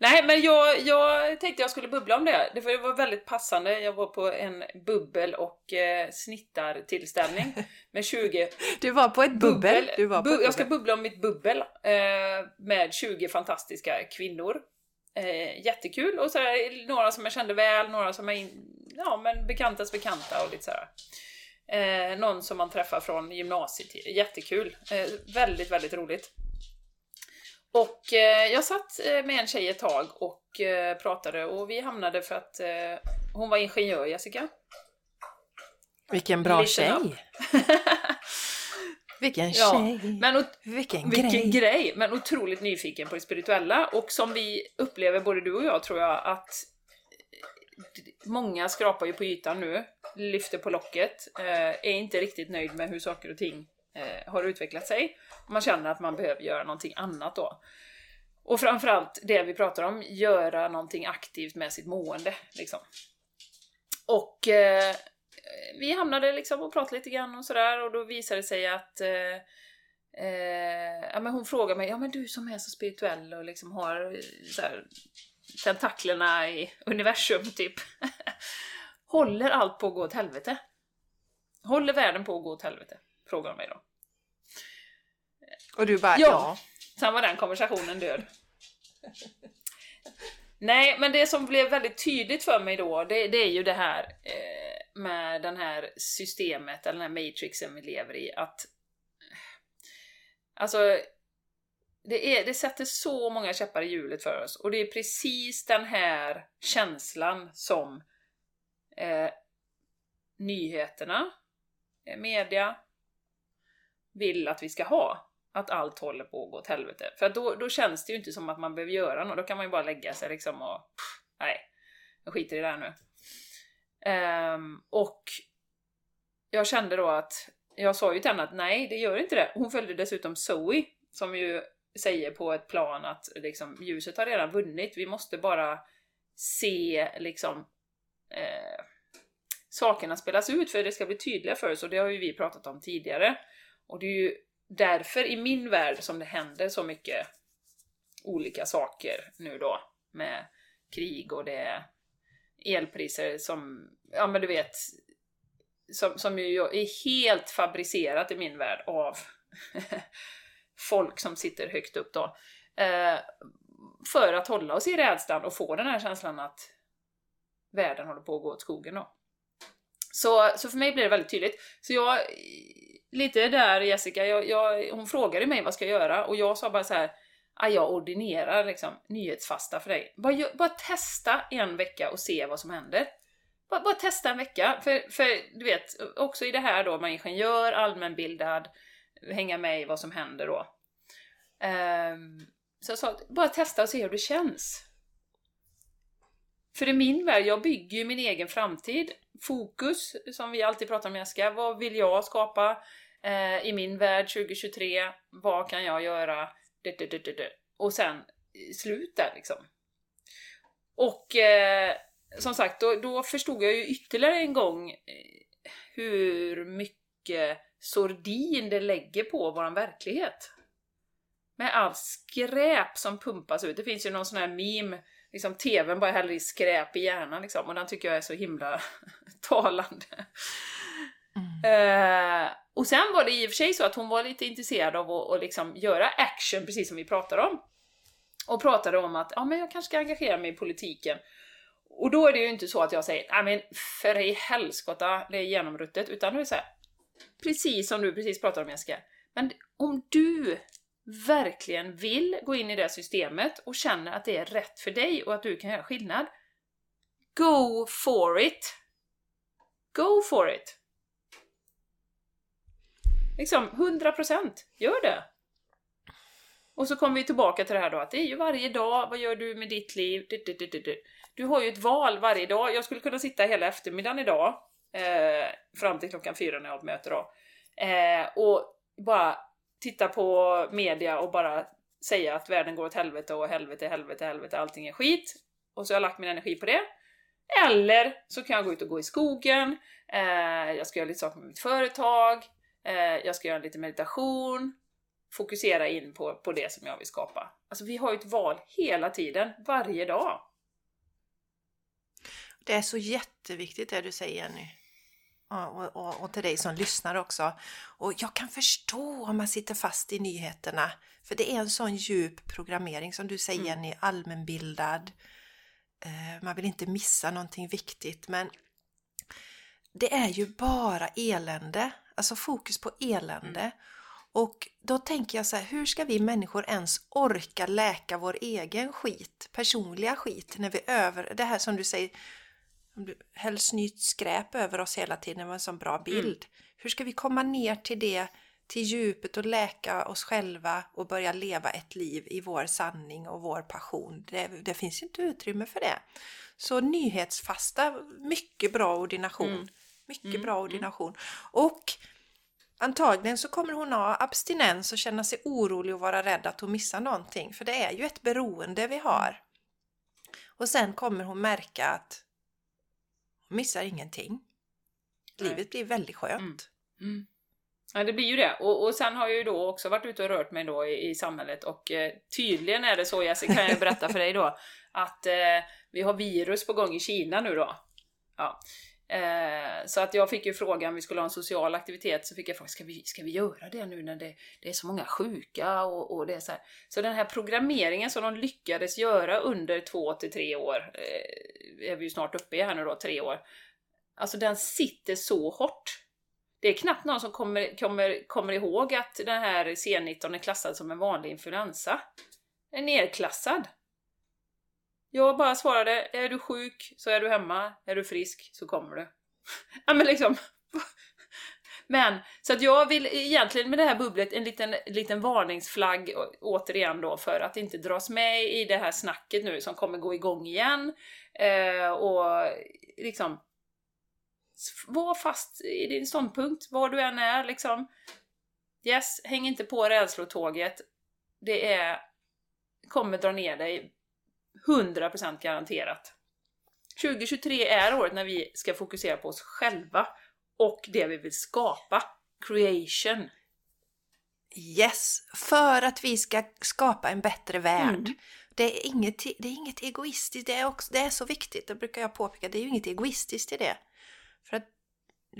Speaker 1: Nej, men jag, jag tänkte jag skulle bubbla om det. Det var- väldigt passande. Jag var på en bubbel och eh, snittartillställning med 20
Speaker 2: Du var på ett bubbel. Du var på
Speaker 1: Bu- jag ska
Speaker 2: bubbel.
Speaker 1: bubbla om mitt bubbel eh, med 20 fantastiska kvinnor. Eh, jättekul och så här, några som jag kände väl, några som är in, ja, men bekantas bekanta och lite sådär. Eh, någon som man träffar från gymnasiet. Jättekul. Eh, väldigt, väldigt roligt. Och eh, jag satt eh, med en tjej ett tag och eh, pratade och vi hamnade för att eh, hon var ingenjör, Jessica.
Speaker 2: Vilken bra tjej. Vilken
Speaker 1: Ja,
Speaker 2: tjej.
Speaker 1: Men ot-
Speaker 2: Vilken,
Speaker 1: Vilken
Speaker 2: grej.
Speaker 1: grej. Men otroligt nyfiken på det spirituella och som vi upplever både du och jag tror jag att många skrapar ju på ytan nu, lyfter på locket, eh, är inte riktigt nöjd med hur saker och ting eh, har utvecklat sig. Man känner att man behöver göra någonting annat då. Och framförallt det vi pratar om, göra någonting aktivt med sitt mående. Liksom. Och eh, vi hamnade liksom och pratade lite grann och sådär och då visade det sig att eh, eh, ja, men hon frågade mig, ja men du som är så spirituell och liksom har eh, så här, tentaklerna i universum typ. Håller allt på att gå åt helvete? Håller världen på att gå åt helvete? Frågar mig då.
Speaker 2: Och du bara,
Speaker 1: Ja.
Speaker 2: ja.
Speaker 1: Sen var den konversationen död. Nej, men det som blev väldigt tydligt för mig då, det, det är ju det här eh, med den här systemet, eller den här matrixen vi lever i, att... Alltså, det, är, det sätter så många käppar i hjulet för oss, och det är precis den här känslan som eh, nyheterna, eh, media, vill att vi ska ha att allt håller på att gå åt helvete. För att då, då känns det ju inte som att man behöver göra något, då kan man ju bara lägga sig liksom och pff, nej. jag skiter i det här nu. Um, och jag kände då att, jag sa ju till henne att nej, det gör inte det. Hon följde dessutom Zoe, som ju säger på ett plan att liksom, ljuset har redan vunnit, vi måste bara se liksom eh, sakerna spelas ut för det ska bli tydliga för oss och det har ju vi pratat om tidigare. Och det är ju därför i min värld som det händer så mycket olika saker nu då med krig och det är elpriser som, ja men du vet, som, som ju är helt fabricerat i min värld av folk som sitter högt upp då. Eh, för att hålla oss i rädslan och få den här känslan att världen håller på att gå åt skogen då. Så, så för mig blir det väldigt tydligt. Så jag, lite där Jessica, jag, jag, hon frågade mig vad ska jag göra och jag sa bara så här ah, jag ordinerar liksom nyhetsfasta för dig. Bara, bara testa en vecka och se vad som händer. Bara, bara testa en vecka, för, för du vet, också i det här då, man är ingenjör, allmänbildad, hänga med i vad som händer då. Um, så jag sa, bara testa och se hur det känns. För i min värld, jag bygger ju min egen framtid. Fokus, som vi alltid pratar om Jessica, vad vill jag skapa eh, i min värld 2023? Vad kan jag göra? Och sen slut där liksom. Och eh, som sagt, då, då, förstod jag ju ytterligare en gång eh, hur mycket sordin det lägger på våran verklighet. Med allt skräp som pumpas ut. Det finns ju någon sån här meme, liksom TVn bara häller i skräp i hjärnan liksom, och den tycker jag är så himla talande. Mm. Eh, och sen var det i och för sig så att hon var lite intresserad av att, att liksom göra action, precis som vi pratade om. Och pratade om att ja, men jag kanske ska engagera mig i politiken. Och då är det ju inte så att jag säger nej men för i helskotta, det är genomruttet, utan det är så här, precis som du precis pratade om Jessica. Men om du verkligen vill gå in i det systemet och känner att det är rätt för dig och att du kan göra skillnad, go for it! Go for it! Liksom, 100% gör det! Och så kommer vi tillbaka till det här då att det är ju varje dag, vad gör du med ditt liv? Du har ju ett val varje dag. Jag skulle kunna sitta hela eftermiddagen idag, eh, fram till klockan fyra när jag har ett möte då, eh, och bara titta på media och bara säga att världen går åt helvete och helvete, helvete, helvete, allting är skit. Och så har jag lagt min energi på det. Eller så kan jag gå ut och gå i skogen, eh, jag ska göra lite saker med mitt företag, eh, jag ska göra lite meditation, fokusera in på, på det som jag vill skapa. Alltså vi har ju ett val hela tiden, varje dag.
Speaker 2: Det är så jätteviktigt det du säger Jenny. Och, och, och, till dig som lyssnar också. Och jag kan förstå om man sitter fast i nyheterna. För det är en sån djup programmering som du säger mm. Jenny, allmänbildad. Eh, man vill inte missa någonting viktigt men det är ju bara elände. Alltså fokus på elände. Mm. Och då tänker jag så här, hur ska vi människor ens orka läka vår egen skit, personliga skit, när vi över... Det här som du säger, hälls nytt skräp över oss hela tiden, det var en sån bra mm. bild. Mm. Hur ska vi komma ner till det, till djupet och läka oss själva och börja leva ett liv i vår sanning och vår passion? Det, det finns inte utrymme för det. Så nyhetsfasta, mycket bra ordination. Mm. Mycket mm. bra mm. ordination. Och Antagligen så kommer hon ha abstinens och känna sig orolig och vara rädd att hon missar någonting. För det är ju ett beroende vi har. Och sen kommer hon märka att missar ingenting. Livet blir väldigt skönt.
Speaker 1: Mm. Mm. Ja, det blir ju det. Och, och sen har jag ju då också varit ute och rört mig då i, i samhället och eh, tydligen är det så, Jessica, kan jag berätta för dig då, att eh, vi har virus på gång i Kina nu då. Ja. Eh, så att jag fick ju frågan om vi skulle ha en social aktivitet, så fick jag frågan, ska vi, ska vi göra det nu när det, det är så många sjuka och, och det är så här. Så den här programmeringen som de lyckades göra under två till tre år, eh, är vi ju snart uppe i här nu då, tre år. Alltså den sitter så hårt. Det är knappt någon som kommer, kommer, kommer ihåg att den här C19 är klassad som en vanlig influensa. Den är nerklassad. Jag bara svarade, är du sjuk så är du hemma, är du frisk så kommer du. ja men liksom, Men, så att jag vill egentligen med det här bubblet en liten, liten varningsflagg återigen då för att inte dras med i det här snacket nu som kommer gå igång igen. Eh, och liksom var fast i din ståndpunkt, var du än är liksom. Yes, häng inte på rädslotåget. Det är, kommer dra ner dig 100% garanterat. 2023 är året när vi ska fokusera på oss själva och det vi vill skapa. Creation.
Speaker 2: Yes, för att vi ska skapa en bättre värld.
Speaker 1: Mm.
Speaker 2: Det, är inget, det är inget egoistiskt, det är, också, det är så viktigt, det brukar jag påpeka, det är ju inget egoistiskt i det. För att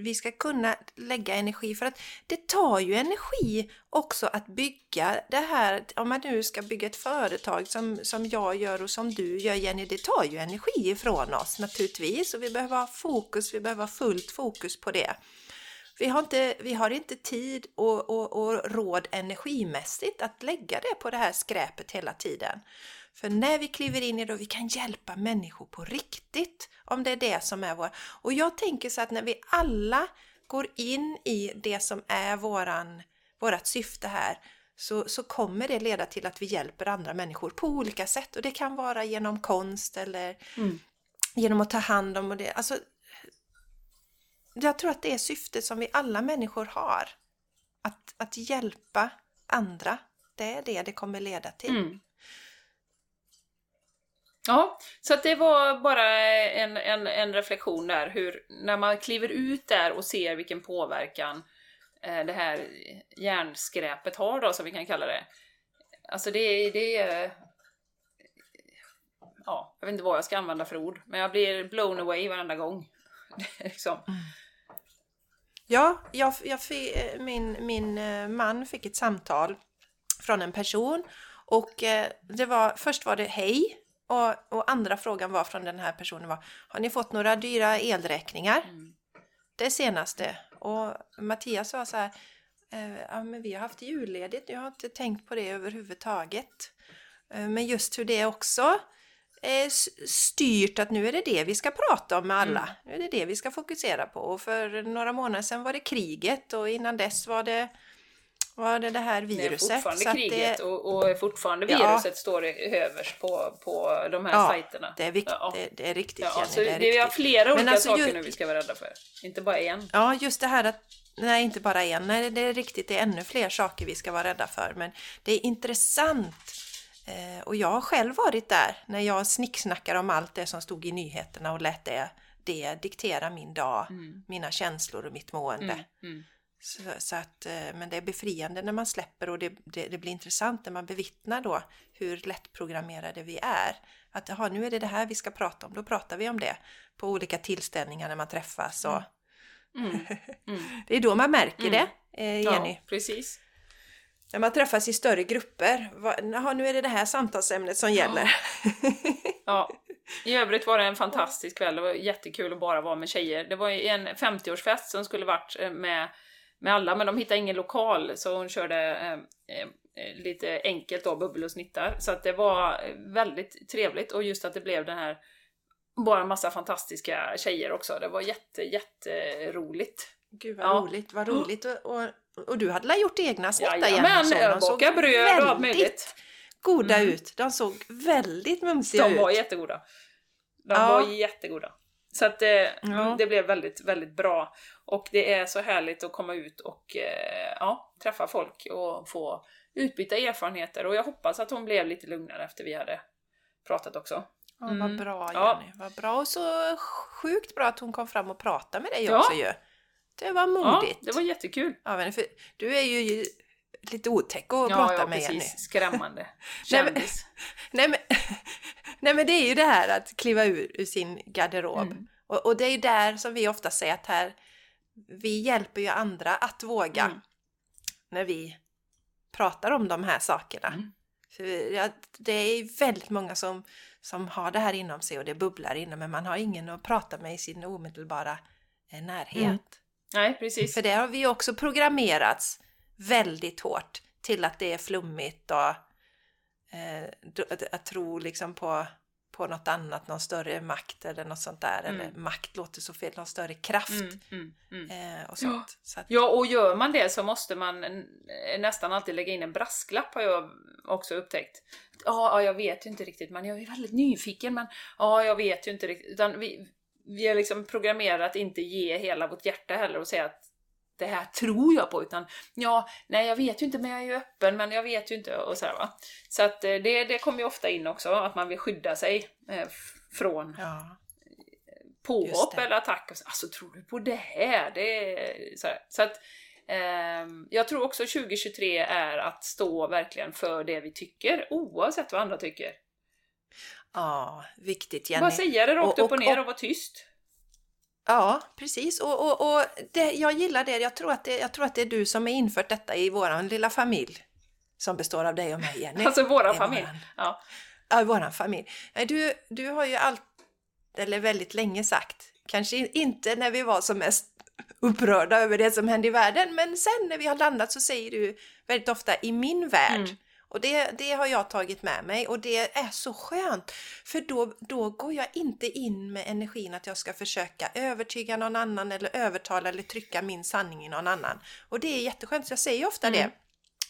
Speaker 2: vi ska kunna lägga energi, för att det tar ju energi också att bygga det här, om man nu ska bygga ett företag som, som jag gör och som du gör Jenny, det tar ju energi ifrån oss naturligtvis och vi behöver ha fokus, vi behöver ha fullt fokus på det. Vi har inte, vi har inte tid och, och, och råd energimässigt att lägga det på det här skräpet hela tiden. För när vi kliver in i det och vi kan hjälpa människor på riktigt, om det är det som är vår... Och jag tänker så att när vi alla går in i det som är våran, vårat syfte här, så, så kommer det leda till att vi hjälper andra människor på olika sätt. Och det kan vara genom konst eller
Speaker 1: Mm.
Speaker 2: genom att ta hand om och det. Alltså, jag tror att det är syftet som vi alla människor har. Att, att hjälpa andra. Det är det det kommer leda till.
Speaker 1: Mm. Ja, så att det var bara en, en, en reflektion där, hur när man kliver ut där och ser vilken påverkan eh, det här hjärnskräpet har då, som vi kan kalla det. Alltså det, det är... Ja, jag vet inte vad jag ska använda för ord, men jag blir blown away varenda gång. Liksom, mm.
Speaker 2: Ja, jag, jag, eh, min, min eh, man fick ett samtal från en person och eh, det var, först var det hej och, och andra frågan var från den här personen var Har ni fått några dyra elräkningar?
Speaker 1: Mm.
Speaker 2: Det senaste. Och Mattias sa så här eh, Ja men vi har haft julledigt, jag har inte tänkt på det överhuvudtaget. Eh, Men just hur det också är s- styrt att nu är det det vi ska prata om med alla.
Speaker 1: Mm.
Speaker 2: Nu är det det vi ska fokusera på. Och för några månader sedan var det kriget och innan dess var det, var det det här
Speaker 1: det är
Speaker 2: viruset.
Speaker 1: fortfarande kriget
Speaker 2: det,
Speaker 1: och, och fortfarande
Speaker 2: Ja.
Speaker 1: viruset står det överst på, på de här
Speaker 2: Ja,
Speaker 1: sajterna.
Speaker 2: det är viktigt,
Speaker 1: Ja.
Speaker 2: det, det är riktigt
Speaker 1: Ja,
Speaker 2: Jenny, det
Speaker 1: det
Speaker 2: är
Speaker 1: vi har flera olika
Speaker 2: alltså
Speaker 1: saker
Speaker 2: ju-
Speaker 1: nu vi ska vara rädda för. Inte bara en.
Speaker 2: Ja, just det här att, nej inte bara en, nej det är riktigt, det är ännu fler saker vi ska vara rädda för. Men det är intressant eh, och jag har själv varit där när jag snicksnackar om allt det som stod i nyheterna och lät det, det diktera min dag,
Speaker 1: Mm.
Speaker 2: mina känslor och mitt mående.
Speaker 1: Mm, mm.
Speaker 2: Så, så att, eh, men det är befriande när man släpper och det, det, det blir intressant när man bevittnar då hur lättprogrammerade vi är. Att aha, nu är det det här vi ska prata om, då pratar vi om det på olika tillställningar när man träffas. Och,
Speaker 1: Mm. Mm.
Speaker 2: det är då man märker
Speaker 1: Mm.
Speaker 2: det, eh, Jenny.
Speaker 1: Ja, precis.
Speaker 2: När man träffas i större grupper. Jaha, nu är det det här samtalsämnet som gäller.
Speaker 1: Ja. I övrigt var det en fantastisk kväll. Det var jättekul att bara vara med tjejer. Det var en 50-årsfest som skulle varit eh, med, med alla, men de hittade ingen lokal, så hon körde eh, eh, lite enkelt då, bubbel och snittar. Så att det var eh, väldigt trevligt och just att det blev den här bara en massa fantastiska tjejer också. Det var jätte, jätteroligt.
Speaker 2: Gud vad
Speaker 1: Ja.
Speaker 2: roligt, vad roligt. Och, och, och du hade gjort egna Jenny,
Speaker 1: Jajamän,
Speaker 2: de
Speaker 1: bakade bröd och allt möjligt.
Speaker 2: goda
Speaker 1: Mm.
Speaker 2: ut. De såg väldigt mumsiga
Speaker 1: De
Speaker 2: ut.
Speaker 1: var jättegoda. De
Speaker 2: Ja.
Speaker 1: var jättegoda. Så att det,
Speaker 2: Ja.
Speaker 1: det blev väldigt, väldigt bra. Och det är så härligt att komma ut och eh, ja, träffa folk och få utbyta erfarenheter. Och jag hoppas att hon blev lite lugnare efter vi hade pratat också.
Speaker 2: Ja,
Speaker 1: Mm.
Speaker 2: Vad bra
Speaker 1: Ja.
Speaker 2: Jenny, vad bra. Och så sjukt bra att hon kom fram och pratade med dig
Speaker 1: Ja.
Speaker 2: också ju. Det var
Speaker 1: Ja,
Speaker 2: modigt.
Speaker 1: det var jättekul.
Speaker 2: Ja, men för du är ju lite otäck att
Speaker 1: Ja,
Speaker 2: prata
Speaker 1: ja,
Speaker 2: med Jenny.
Speaker 1: precis. Skrämmande.
Speaker 2: Nej, men-. Nej men, nej men det är ju det här att kliva ur, ur sin garderob.
Speaker 1: Mm.
Speaker 2: Och, och det är ju där som vi ofta säger att här, vi hjälper ju andra att våga
Speaker 1: Mm.
Speaker 2: när vi pratar om de här sakerna.
Speaker 1: Mm.
Speaker 2: För ja, det är väldigt många som, som har det här inom sig och det bubblar inom men man har ingen att prata med i sin omedelbara eh, närhet.
Speaker 1: Mm. Nej, precis.
Speaker 2: För det har vi också programmerats väldigt hårt till att det är flummigt och eh, att tro liksom på på något annat, någon större makt eller något sånt där.
Speaker 1: Mm.
Speaker 2: Eller makt låter så fel, någon större kraft
Speaker 1: Mm, mm, mm.
Speaker 2: eh, och sånt. Så att,
Speaker 1: Ja, och gör man det så måste man nästan alltid lägga in en brasklapp har jag också upptäckt. Ja, ja, jag vet ju inte riktigt, men jag är väldigt nyfiken, men ja, jag vet ju inte riktigt. Utan vi, vi är liksom programmerade att inte ge hela vårt hjärta heller och säga att det här tror jag på, utan ja, nej jag vet ju inte, men jag är ju öppen, men jag vet ju inte och så här, va. Så att eh, det, det kommer ju ofta in också, att man vill skydda sig eh, från
Speaker 2: ja. Just
Speaker 1: påhopp eller attack. Och så, Alltså tror du på det här? Det så, så att ehm, jag tror också 2023 är att stå verkligen för det vi tycker, oavsett vad andra tycker.
Speaker 2: ja, viktigt
Speaker 1: Bara
Speaker 2: Jenny.
Speaker 1: säga det rakt
Speaker 2: Och-
Speaker 1: upp och
Speaker 2: och-
Speaker 1: ner
Speaker 2: och-
Speaker 1: och vara tyst.
Speaker 2: Ja, precis. Och, och, och det, jag gillar det. Jag tror, att det. jag tror att det är du som har infört detta i vår lilla familj. Som består av dig och mig, Jenny.
Speaker 1: Alltså
Speaker 2: Det
Speaker 1: våra
Speaker 2: är
Speaker 1: familj.
Speaker 2: våran-
Speaker 1: Ja.
Speaker 2: Ja, våran familj. Du, du har ju allt, eller väldigt länge sagt, kanske in- inte när vi var som mest upprörda över det som hände i världen, men sen när vi har landat så säger du väldigt ofta i min värld.
Speaker 1: Mm.
Speaker 2: Och det, det har jag tagit med mig och det är så skönt. För då, då går jag inte in med energin att jag ska försöka övertyga någon annan eller övertala eller trycka min sanning i någon annan. Och det är jätteskönt, så jag säger ofta
Speaker 1: Mm.
Speaker 2: det.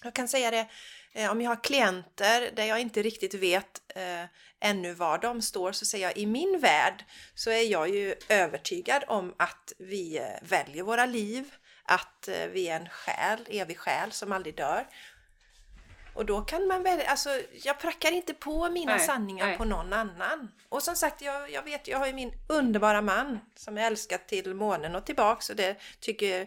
Speaker 2: Jag kan säga det eh, om jag har klienter där jag inte riktigt vet eh, ännu var de står så säger jag i min värld så är jag ju övertygad om att vi eh, väljer våra liv, att eh, vi är en själ, evig själ som aldrig dör. Och då kan man välja, alltså jag prackar inte på mina
Speaker 1: Nej,
Speaker 2: sanningar
Speaker 1: nej.
Speaker 2: på någon annan. Och som sagt, jag, jag vet, jag har ju min underbara man som jag älskar till månen och tillbaks och det tycker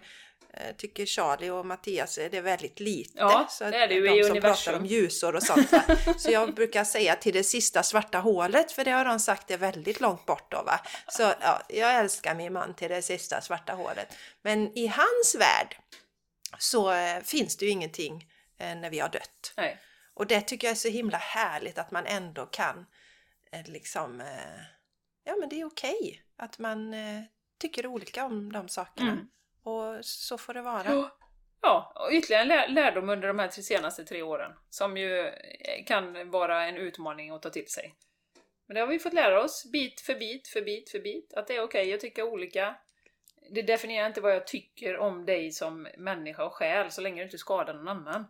Speaker 2: eh, Tycker Charlie och Mattias är det väldigt lite.
Speaker 1: Ja,
Speaker 2: så
Speaker 1: det är det ju
Speaker 2: de
Speaker 1: i
Speaker 2: som
Speaker 1: universum.
Speaker 2: pratar om ljusår och sånt. Va? Så jag brukar säga till det sista svarta hålet, för det har de sagt är väldigt långt bort då. Va? Så ja, jag älskar min man till det sista svarta hålet. Men i hans värld så eh, finns det ju ingenting när vi har dött.
Speaker 1: Nej.
Speaker 2: Och det tycker jag är så himla härligt att man ändå kan eh, liksom, eh, ja men det är okej att man eh, tycker olika om de sakerna.
Speaker 1: Mm.
Speaker 2: Och så får det vara.
Speaker 1: Ja. Ja, och ytterligare en lär- lärdom under de här tre senaste tre åren, som ju eh, kan vara en utmaning att ta till sig. Men det har vi fått lära oss, bit för bit, för bit, för bit, att det är okej att tycka olika. Det definierar inte vad jag tycker om dig som människa och själ, så länge du inte skadar någon annan.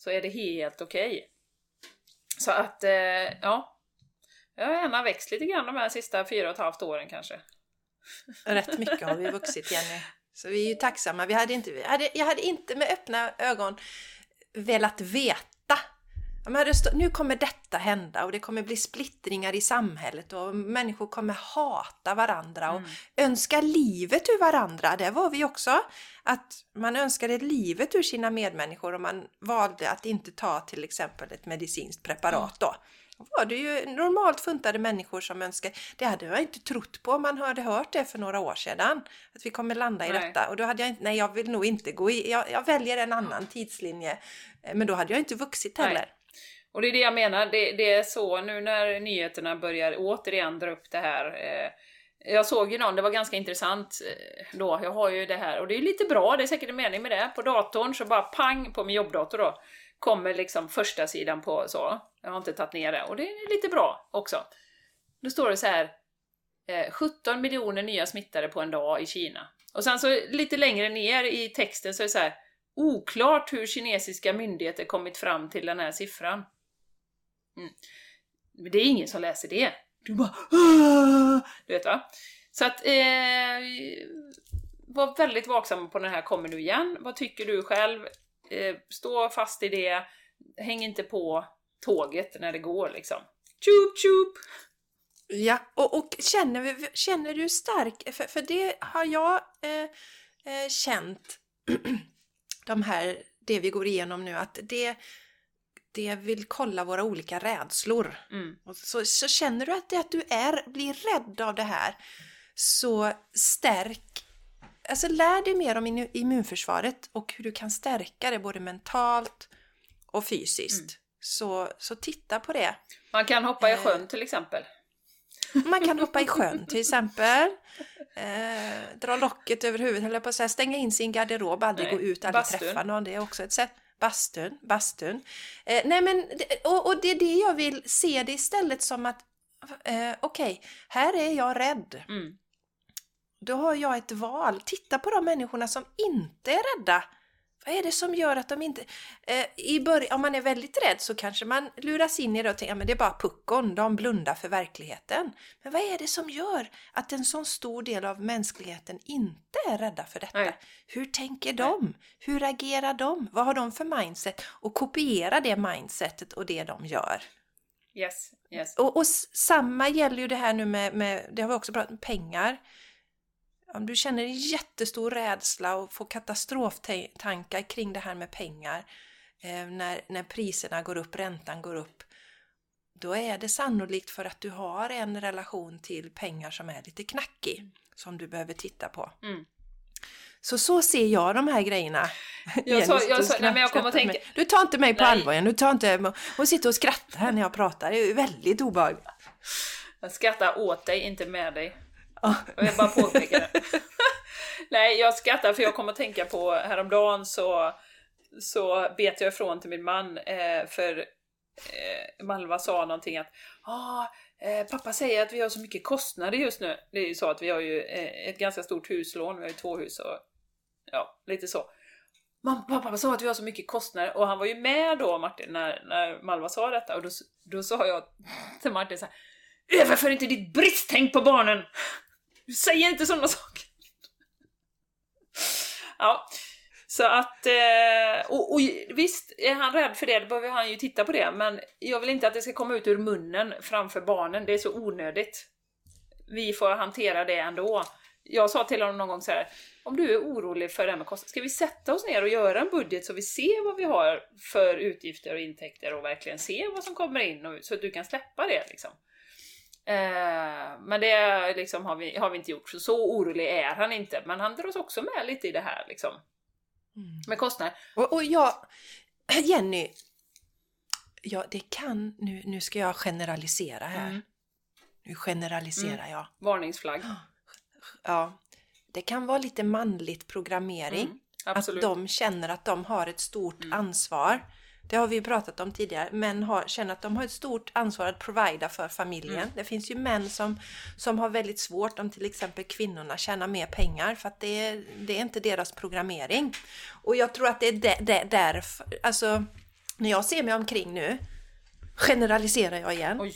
Speaker 1: Så är det helt okej. Så att, eh, ja. Jag har gärna växt lite grann de här sista fyra och ett halvt åren kanske.
Speaker 2: Rätt mycket har vi vuxit Jenny. Så vi är ju tacksamma. Vi hade inte, vi hade, jag hade inte med öppna ögon velat veta. Ja, men nu kommer detta hända och det kommer bli splittringar i samhället och människor kommer hata varandra och
Speaker 1: Mm.
Speaker 2: önska livet ur varandra. Det var vi också. Att man önskade livet ur sina medmänniskor och man valde att inte ta till exempel ett medicinskt preparat då. Då var det ju normalt funtade människor som önskade. Det hade jag inte trott på om man hade hört det för några år sedan. Att vi kommer landa i
Speaker 1: Nej.
Speaker 2: detta. Och då hade jag inte, nej jag vill nog inte gå i, jag, jag väljer en annan tidslinje. Eh, Men då hade jag inte vuxit
Speaker 1: Nej. Och det är det jag menar, det, det är så nu när nyheterna börjar återigen dra upp det här. Eh, jag såg ju någon, det var ganska intressant eh, då, jag har ju det här, och det är ju lite bra, det är säkert en mening med det. På datorn så bara pang på min jobbdator då, kommer liksom första sidan på så. Jag har inte tagit ner det, och det är lite bra också. Då står det så här, eh, 17 miljoner nya smittade på en dag i Kina. Och sen så lite längre ner i texten så är det så här, oklart hur kinesiska myndigheter kommit fram till den här siffran. Mm. Men det är ingen som läser det. Du bara Aah! Du vet va? Så att eh, var väldigt vaksam på när det här kommer nu igen. Vad tycker du själv? Eh, stå fast i det. Häng inte på tåget när det går liksom. Tjup tjup!
Speaker 2: Ja, och, och känner, vi- känner du stark, för, för det har jag eh, eh, känt, de här, det vi går igenom nu, att det, det vill kolla våra olika rädslor.
Speaker 1: Mm.
Speaker 2: Och så, så känner du att, det, att du är, blir rädd av det här, så stärk, alltså lär dig mer om immu- immunförsvaret och hur du kan stärka det både mentalt och fysiskt.
Speaker 1: Mm.
Speaker 2: Så, så titta på det.
Speaker 1: Man kan hoppa i
Speaker 2: Eh.
Speaker 1: sjön till exempel.
Speaker 2: Man kan hoppa i sjön till exempel. Eh, dra locket över huvudet, höll jag på att säga. Stänga in sin garderob, aldrig
Speaker 1: Nej,
Speaker 2: gå ut, aldrig
Speaker 1: bastun.
Speaker 2: träffa någon. Det är också ett sätt. Bastun, bastun. Eh, nej men, och, och det är det jag vill se det istället som att eh, okej, här är jag rädd.
Speaker 1: Mm.
Speaker 2: Då har jag ett val. Titta på de människorna som inte är rädda. Vad är det som gör att de inte... Eh, i början, om man är väldigt rädd så kanske man luras in i det och tänker att det är bara puckon, de blundar för verkligheten. Men vad är det som gör att en sån stor del av mänskligheten inte är rädda för detta?
Speaker 1: Nej.
Speaker 2: Hur tänker de? Hur agerar de? Vad har de för mindset? Och kopiera det mindsetet och det de gör.
Speaker 1: Yes, yes.
Speaker 2: Och, och samma gäller ju det här nu med, med, det har vi också pratat om, pengar. Om du känner en jättestor rädsla och får katastroftankar kring det här med pengar, eh, när, när priserna går upp, räntan går upp, då är det sannolikt för att du har en relation till pengar som är lite knackig, som du behöver titta på.
Speaker 1: Mm.
Speaker 2: Så så ser jag de här grejerna.
Speaker 1: Jag sa-
Speaker 2: Jenny
Speaker 1: jag
Speaker 2: sitter
Speaker 1: sa- nej, men jag kommer att
Speaker 2: skrattar
Speaker 1: tänka-
Speaker 2: med- Du tar inte mig på
Speaker 1: Nej.
Speaker 2: allvar. Du tar inte... Hon sitter och skrattar här när jag pratar. Det är väldigt obehagligt.
Speaker 1: Jag skrattar åt dig, inte med dig.
Speaker 2: Ja.
Speaker 1: Jag vill bara påpeka det. Nej, jag skrattar för jag kommer att tänka på häromdagen så, så bet jag ifrån till min man eh, för eh, Malva sa någonting att ah, eh, pappa säger att vi har så mycket kostnader just nu. Det är ju så att vi har ju eh, ett ganska stort huslån, vi har ju två hus och ja, lite så. Mamma, pappa sa att vi har så mycket kostnader och han var ju med då Martin när, när Malva sa detta och då, då sa jag till Martin så här Överför inte ditt bristtänk på barnen! Du säger inte sådana saker! Ja, så att... Eh, och, och visst, är han rädd för det, då behöver han ju titta på det, men jag vill inte att det ska komma ut ur munnen framför barnen, det är så onödigt. Vi får hantera det ändå. Jag sa till honom någon gång så här, om du är orolig för det här med kostnader, ska vi sätta oss ner och göra en budget så vi ser vad vi har för utgifter och intäkter och verkligen ser vad som kommer in och, så att du kan släppa det liksom. Eh, men det liksom, har, vi, har vi inte gjort, så så orolig är han inte. Men han dras också med lite i det här liksom. Med kostnader.
Speaker 2: Och, och jag, Jenny, ja det kan, nu, nu ska jag generalisera här.
Speaker 1: Mm.
Speaker 2: Nu generaliserar jag.
Speaker 1: Varningsflagg.
Speaker 2: Ja, det kan vara lite manligt programmering.
Speaker 1: Mm.
Speaker 2: Att de känner att de har ett stort
Speaker 1: Mm.
Speaker 2: ansvar. Det har vi ju pratat om tidigare. Män har, känner att de har ett stort ansvar att provida för familjen.
Speaker 1: Mm.
Speaker 2: Det finns ju män som, som har väldigt svårt om till exempel kvinnorna tjänar mer pengar för att det, är- det är inte deras programmering. Och jag tror att det är där, där, därför, alltså när jag ser mig omkring nu, generaliserar jag igen,
Speaker 1: Oj.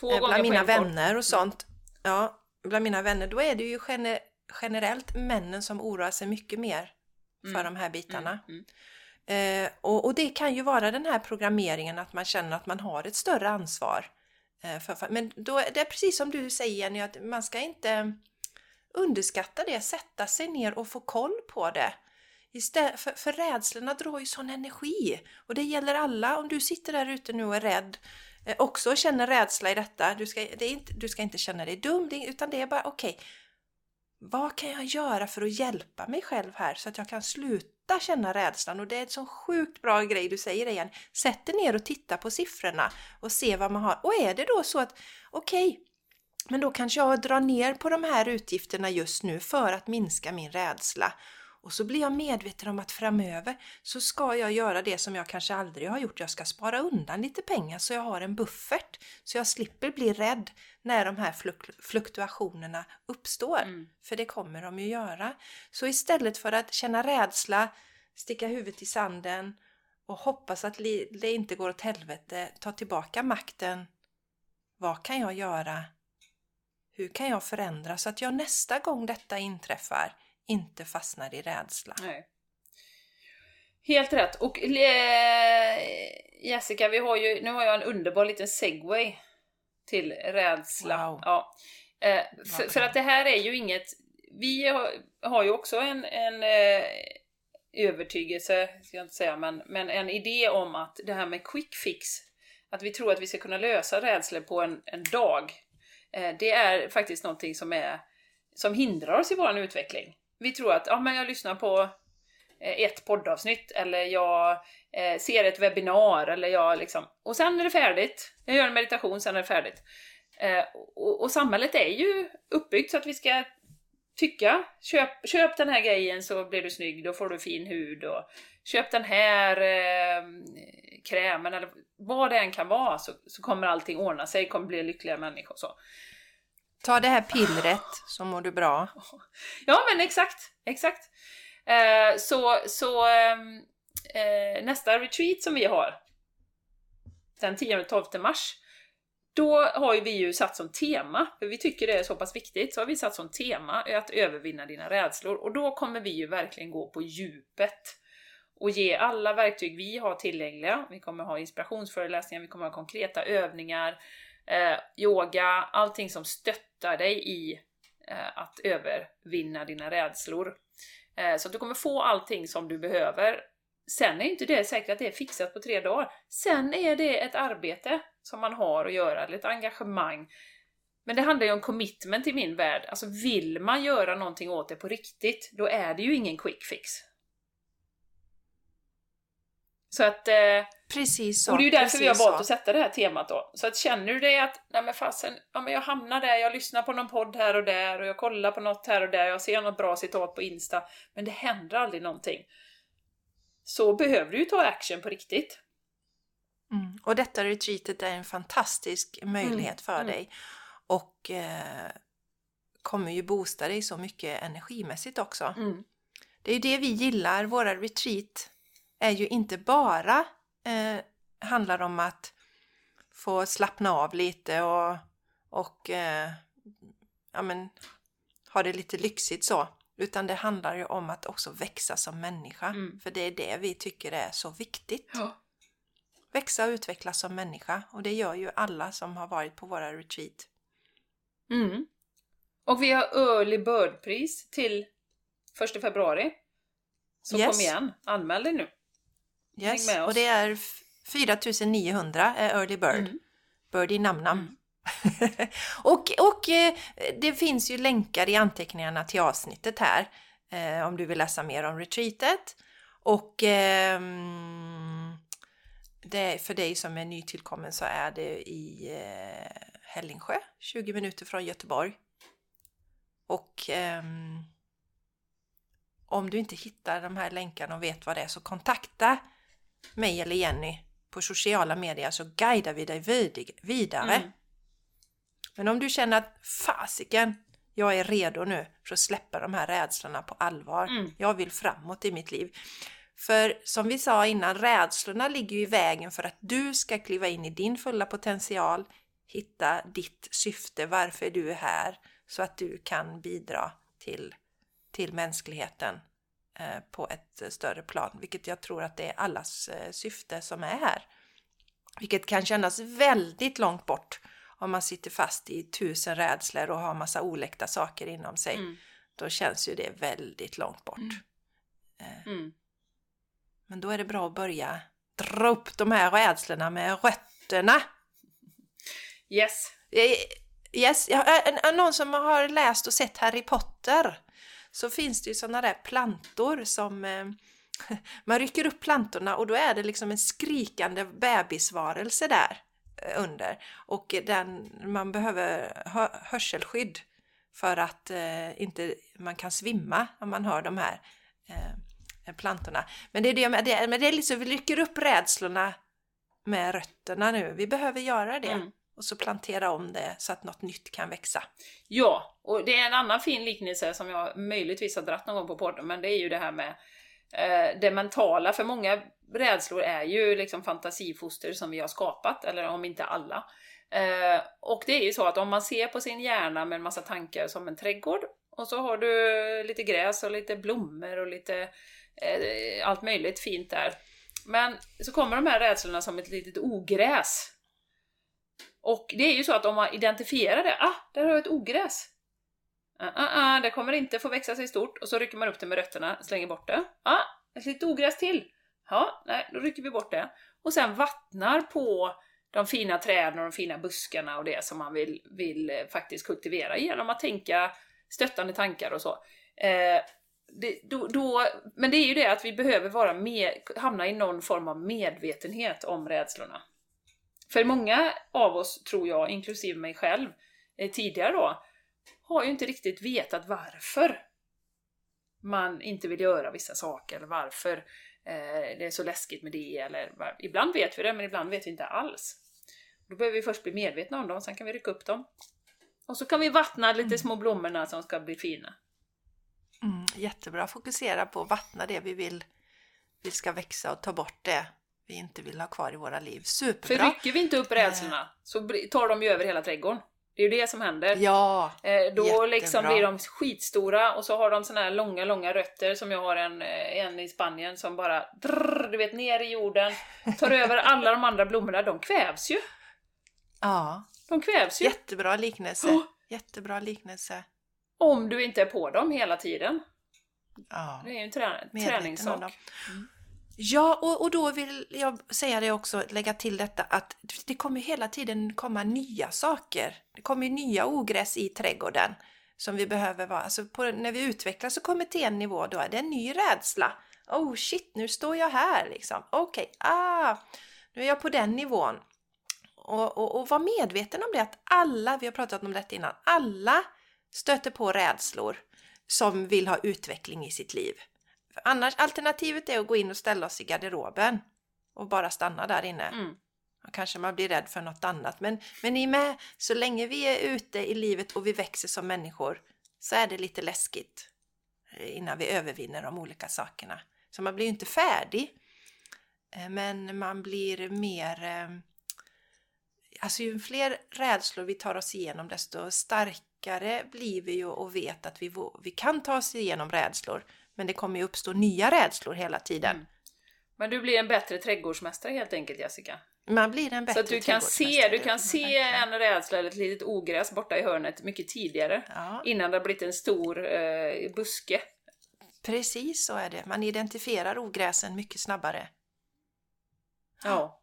Speaker 1: Två
Speaker 2: eh, bland mina vänner och sånt. Ja, bland mina vänner, då är det ju gener, generellt männen som oroar sig mycket mer för
Speaker 1: Mm.
Speaker 2: de här bitarna.
Speaker 1: Mm,
Speaker 2: Eh, och, och det kan ju vara den här programmeringen att man känner att man har ett större ansvar. Eh, för, men då, det är precis som du säger Jenny, att man ska inte underskatta det, sätta sig ner och få koll på det. Istället, för, för rädslorna drar ju sån energi. Och det gäller alla, om du sitter där ute nu och är rädd, eh, också känner rädsla i detta, du ska, det är inte, du ska inte känna dig dum, det, utan det är bara okej, vad kan jag göra för att hjälpa mig själv här så att jag kan sluta Sluta känna rädslan? Och det är en sån sjukt bra grej du säger igen. Sätt dig ner och titta på siffrorna och se vad man har. Och är det då så att okej, men då kanske jag drar ner på de här utgifterna just nu för att minska min rädsla. Och så blir jag medveten om att framöver så ska jag göra det som jag kanske aldrig har gjort. Jag ska spara undan lite pengar så jag har en buffert. Så jag slipper bli rädd när de här fluk- fluktuationerna uppstår.
Speaker 1: Mm.
Speaker 2: För det kommer de ju göra. Så istället för att känna rädsla, sticka huvudet i sanden och hoppas att det inte går åt helvete, ta tillbaka makten. Vad kan jag göra? Hur kan jag förändra så att jag nästa gång detta inträffar inte fastnar i rädsla?
Speaker 1: Nej. Helt rätt. Och eh, Jessica, vi har ju, nu har jag en underbar liten segway till rädsla.
Speaker 2: Wow.
Speaker 1: Ja. Eh, för, för att det här är ju inget... Vi har, har ju också en, en eh, övertygelse, ska jag inte säga, men, men en idé om att det här med quick fix, att vi tror att vi ska kunna lösa rädslor på en, en dag, eh, det är faktiskt någonting som, är, som hindrar oss i vår utveckling. Vi tror att, ja men jag lyssnar på eh, ett poddavsnitt eller jag eh, ser ett webbinar eller jag liksom... Och sen är det färdigt. Jag gör en meditation, sen är det färdigt. Eh, och, och samhället är ju uppbyggt så att vi ska tycka, köp, köp den här grejen så blir du snygg, då får du fin hud och köp den här eh, krämen eller vad det än kan vara så, så kommer allting ordna sig, kommer bli lyckliga människor så.
Speaker 2: Ta det här pillret så mår du bra.
Speaker 1: Ja men exakt, exakt. Eh, så så ehm, eh, nästa retreat som vi har den 10-12 mars då har ju vi ju satt som tema, för vi tycker det är så pass viktigt, så har vi satt som tema att övervinna dina rädslor. Och då kommer vi ju verkligen gå på djupet och ge alla verktyg vi har tillgängliga. Vi kommer ha inspirationsföreläsningar, vi kommer ha konkreta övningar, eh, yoga, allting som stöttar dig i eh, att övervinna dina rädslor. Eh, så att du kommer få allting som du behöver. Sen är inte det säkert att det är fixat på tre dagar. Sen är det ett arbete som man har att göra, eller ett engagemang. Men det handlar ju om commitment i min värld. Alltså vill man göra någonting åt det på riktigt, då är det ju ingen quick fix. Så att... Eh,
Speaker 2: Precis så.
Speaker 1: och det är ju därför vi har valt
Speaker 2: så.
Speaker 1: att sätta det här temat då. Så att känner du dig att, nej men fasen, ja men jag hamnar där, jag lyssnar på någon podd här och där och jag kollar på något här och där, jag ser något bra citat på Insta, men det händer aldrig någonting. Så behöver du ju ta action på riktigt.
Speaker 2: Mm. Och detta retreatet är en fantastisk möjlighet för
Speaker 1: mm.
Speaker 2: dig. Och eh, kommer ju boosta dig så mycket energimässigt också.
Speaker 1: Mm.
Speaker 2: Det är ju det vi gillar. Våra retreat är ju inte bara eh, handlar om att få slappna av lite och, och eh, ja, men, ha det lite lyxigt så. Utan det handlar ju om att också växa som människa.
Speaker 1: Mm.
Speaker 2: För det är det vi tycker är så viktigt.
Speaker 1: Ja.
Speaker 2: Växa och utvecklas som människa. Och det gör ju alla som har varit på våra retreat.
Speaker 1: Mm. Och vi har early bird-pris till 1 februari. Så
Speaker 2: Yes.
Speaker 1: kom igen, anmäl dig nu.
Speaker 2: Yes.
Speaker 1: med oss.
Speaker 2: Och det är f- 4900 är early bird.
Speaker 1: Mm.
Speaker 2: Bird i namnnamn. och och eh, det finns ju länkar i anteckningarna till avsnittet här eh, om du vill läsa mer om retreatet. Och ehm, det, för dig som är nytillkommen så är det i eh, Hällingsjö, 20 minuter från Göteborg. Och ehm, om du inte hittar de här länkarna och vet vad det är så kontakta mig eller Jenny på sociala medier så guidar vi dig vid- vidare.
Speaker 1: Mm.
Speaker 2: Men om du känner att fasiken, jag är redo nu för att släppa de här rädslorna på allvar.
Speaker 1: Mm.
Speaker 2: Jag vill framåt i mitt liv. För som vi sa innan, rädslorna ligger ju i vägen för att du ska kliva in i din fulla potential, hitta ditt syfte, varför du är här, så att du kan bidra till, till mänskligheten på ett eh, större plan, vilket jag tror att det är allas eh, syfte som är här. Vilket kan kännas väldigt långt bort om man sitter fast i tusen rädslor och har massa oläckta saker inom sig.
Speaker 1: Mm.
Speaker 2: Då känns ju det väldigt långt bort.
Speaker 1: Mm.
Speaker 2: Eh,
Speaker 1: Mm.
Speaker 2: Men då är det bra att börja dra upp de här rädslorna med rötterna.
Speaker 1: Yes.
Speaker 2: Eh, Yes, ja, eh, eh, någon som har läst och sett Harry Potter så finns det ju sådana där plantor som eh, man rycker upp plantorna och då är det liksom en skrikande bebisvarelse där eh, under och den, man behöver hörselskydd för att eh, inte man kan svimma om man hör de här eh, plantorna. Men det är det, med- det, men det är liksom, vi rycker upp rädslorna med rötterna nu. Vi behöver göra det
Speaker 1: Mm
Speaker 2: och så plantera om det så att något nytt kan växa.
Speaker 1: Ja, och det är en annan fin liknelse som jag möjligtvis har dratt någon gång på podden, men det är ju det här med eh, det mentala. För många rädslor är ju liksom fantasifoster som vi har skapat, eller om inte alla. Eh, och det är ju så att om man ser på sin hjärna med en massa tankar som en trädgård, och så har du lite gräs och lite blommor och lite eh, allt möjligt fint där. Men så kommer de här rädslorna som ett litet ogräs. Och det är ju så att om man identifierar det, ah, där har jag ett ogräs. Ah, ah, ah, det kommer inte få växa sig stort. Och så rycker man upp det med rötterna, slänger bort det. Ah, ett litet ogräs till. Ja, nej, då rycker vi bort det. Och sen vattnar på de fina träden och de fina buskarna och det som man vill, vill eh, faktiskt kultivera genom att tänka stöttande tankar och så. Eh, det, då, då, men det är ju det att vi behöver vara med, hamna i någon form av medvetenhet om rädslorna. För många av oss, tror jag, inklusive mig själv, eh, tidigare då, har ju inte riktigt vetat varför man inte vill göra vissa saker, eller varför eh, det är så läskigt med det, eller vad- ibland vet vi det, men ibland vet vi inte alls. Då behöver vi först bli medvetna om dem, sen kan vi rycka upp dem. Och så kan vi vattna lite små blommorna som ska bli fina.
Speaker 2: Mm, jättebra. Fokusera på att vattna det vi vill vi ska växa och ta bort det vi inte vill ha kvar i våra liv.
Speaker 1: För
Speaker 2: Superbra!
Speaker 1: rycker vi inte upp rädslorna så tar de ju över hela trädgården. Det är ju det som händer.
Speaker 2: Ja,
Speaker 1: Eh, Då
Speaker 2: Jättebra.
Speaker 1: liksom blir de skitstora och så har de såna här långa, långa rötter som jag har en, eh, en i Spanien som bara drrr, du vet, ner i jorden, tar över alla de andra blommorna. De kvävs ju!
Speaker 2: ja.
Speaker 1: De kvävs ju!
Speaker 2: jättebra liknelse.
Speaker 1: Åh.
Speaker 2: Jättebra liknelse.
Speaker 1: Om du inte är på dem hela tiden.
Speaker 2: Ja.
Speaker 1: Det är ju en trä träningssak.
Speaker 2: Ja, och, och då vill jag säga det också, lägga till detta att det kommer hela tiden komma nya saker. Det kommer nya ogräs i trädgården som vi behöver vara, alltså på, när vi utvecklas så kommer till en nivå då är det en ny rädsla. Oh shit, nu står jag här liksom. Okej, ah, nu är jag på den nivån. Och, och, och var medveten om det att alla, vi har pratat om detta innan, alla stöter på rädslor som vill ha utveckling i sitt liv. För annars, alternativet är att gå in och ställa oss i garderoben och bara stanna där inne.
Speaker 1: Mm.
Speaker 2: Kanske man blir rädd för något annat. Men, men ni är med, så länge vi är ute i livet och vi växer som människor så är det lite läskigt eh, innan vi övervinner de olika sakerna. Så man blir ju inte färdig. eh, Men man blir mer... eh, Alltså ju fler rädslor vi tar oss igenom desto starkare blir vi ju och vet att vi, vi kan ta oss igenom rädslor. Men det kommer ju uppstå nya rädslor hela tiden.
Speaker 1: Mm. Men du blir en bättre trädgårdsmästare helt enkelt Jessica.
Speaker 2: Man blir en bättre
Speaker 1: Så att du kan se, du kan se en rädsla eller ett litet ogräs borta i hörnet mycket tidigare.
Speaker 2: Ja.
Speaker 1: Innan det har blivit en stor eh, buske.
Speaker 2: Precis så är det. Man identifierar ogräsen mycket snabbare.
Speaker 1: Ja.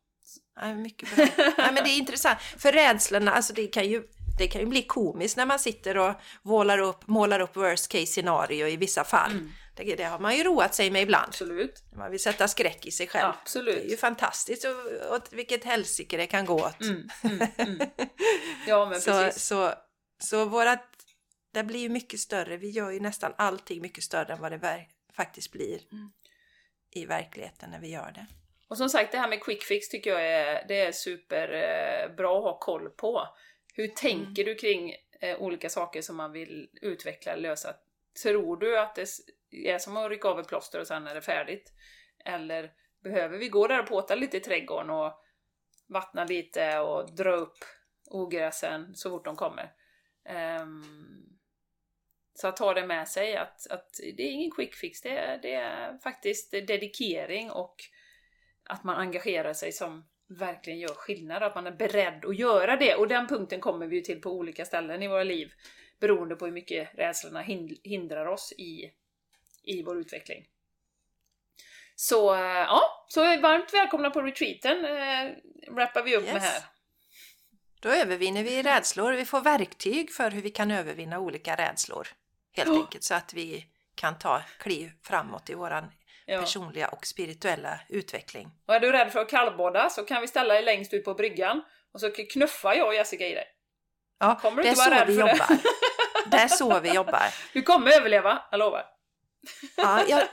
Speaker 2: Ja, mycket bra. Nej, men det är intressant. För rädslorna, alltså det kan ju, det kan ju bli komiskt när man sitter och målar upp, målar upp worst case scenario i vissa fall.
Speaker 1: Mm.
Speaker 2: Det, det har man ju roat sig med ibland.
Speaker 1: Absolut.
Speaker 2: Man vill sätta skräck i sig själv. Det är
Speaker 1: Absolut.
Speaker 2: ju fantastiskt och, och vilket helsike det kan gå åt.
Speaker 1: Mm, mm, mm. Ja men
Speaker 2: så,
Speaker 1: precis.
Speaker 2: så, så vårat, det blir ju mycket större. Vi gör ju nästan allting mycket större än vad det ver- faktiskt blir
Speaker 1: Mm.
Speaker 2: i verkligheten när vi gör det.
Speaker 1: Och som sagt, det här med quick fix tycker jag är, det är superbra eh, att ha koll på. Hur tänker du kring eh, olika saker som man vill utveckla lösa? Tror du att det är som att rycka av ett plåster och sen är det färdigt? Eller behöver vi gå där och påta lite i trädgården och vattna lite och dra upp ogräsen så fort de kommer? Um, så att ta det med sig att, att det är ingen quick fix, det är, det är faktiskt dedikering och att man engagerar sig som verkligen gör skillnad, att man är beredd att göra det. Och den punkten kommer vi ju till på olika ställen i våra liv, beroende på hur mycket rädslorna hindrar oss i, i vår utveckling. Så eh, ja, så varmt välkomna på retreaten, eh, wrappar vi upp med
Speaker 2: Yes.
Speaker 1: här.
Speaker 2: Då övervinner vi rädslor. Vi får verktyg för hur vi kan övervinna olika rädslor. Helt
Speaker 1: Ja.
Speaker 2: enkelt så att vi kan ta kliv framåt i våran
Speaker 1: Ja.
Speaker 2: personliga och spirituella utveckling.
Speaker 1: Och är du rädd för att kallbada så kan vi ställa dig längst ut på bryggan och så knuffar jag och Jessica i dig.
Speaker 2: Ja,
Speaker 1: Kommer du
Speaker 2: det
Speaker 1: inte vara
Speaker 2: så
Speaker 1: rädd
Speaker 2: vi
Speaker 1: för det?
Speaker 2: jobbar. Det är så vi jobbar.
Speaker 1: Du kommer överleva, jag lovar.
Speaker 2: Ja, jag,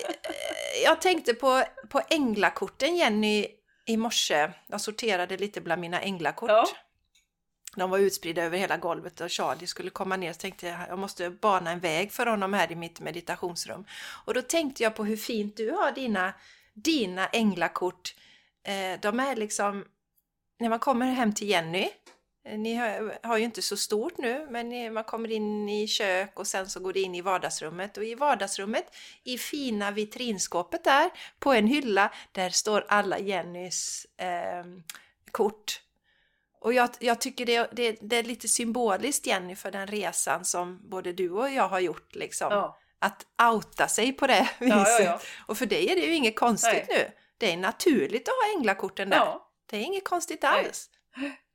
Speaker 2: jag tänkte på, på änglakorten Jenny i morse. Jag sorterade lite bland mina änglakort.
Speaker 1: Ja.
Speaker 2: De var utspridda över hela golvet och Charlie skulle komma ner så tänkte jag jag måste bana en väg för honom här i mitt meditationsrum. Och då tänkte jag på hur fint du har dina, dina änglakort. Eh, de är liksom, när man kommer hem till Jenny, eh, ni har, har ju inte så stort nu, men ni, man kommer in i kök och sen så går det in i vardagsrummet. Och i vardagsrummet, i fina vitrinskåpet där, på en hylla, där står alla Jennys eh, kort. Och jag, jag tycker det, det, det är lite symboliskt Jenny för den resan som både du och jag har gjort liksom.
Speaker 1: Ja.
Speaker 2: Att outa sig på det viset.
Speaker 1: Ja, ja.
Speaker 2: Och för dig är det ju inget konstigt nu. Det är naturligt att ha änglakorten där. Det är inget konstigt
Speaker 1: Nej.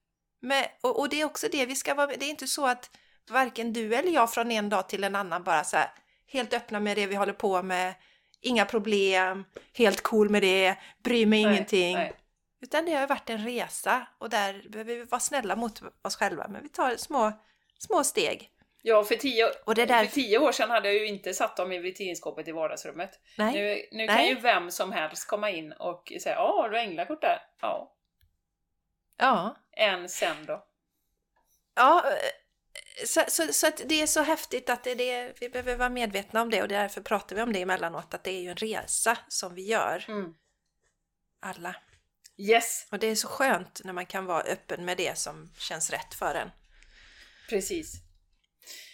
Speaker 2: Men, och, och det är också det vi ska vara Det är inte så att varken du eller jag från en dag till en annan bara så här helt öppna med det vi håller på med. Inga problem, helt cool med det, bryr mig
Speaker 1: Nej,
Speaker 2: ingenting.
Speaker 1: nej.
Speaker 2: Utan det har varit en resa och där behöver vi vara snälla mot oss själva. Men vi tar små, små steg.
Speaker 1: Ja, för tio,
Speaker 2: Och det där-
Speaker 1: för tio år sedan hade jag ju inte satt dem i vitrinskåpet i vardagsrummet.
Speaker 2: Nej.
Speaker 1: Nu, nu kan
Speaker 2: Nej.
Speaker 1: ju vem som helst komma in och säga ja, har du änglakort där? Ja.
Speaker 2: Ja.
Speaker 1: Än sen då.
Speaker 2: Ja, eh, så, så, så det är så häftigt att det är det, vi behöver vara medvetna om det och därför pratar vi om det emellanåt, att det är ju en resa som vi gör,
Speaker 1: Mm.
Speaker 2: alla.
Speaker 1: Yes,
Speaker 2: Och det är så skönt när man kan vara öppen med det som känns rätt för en.
Speaker 1: precis.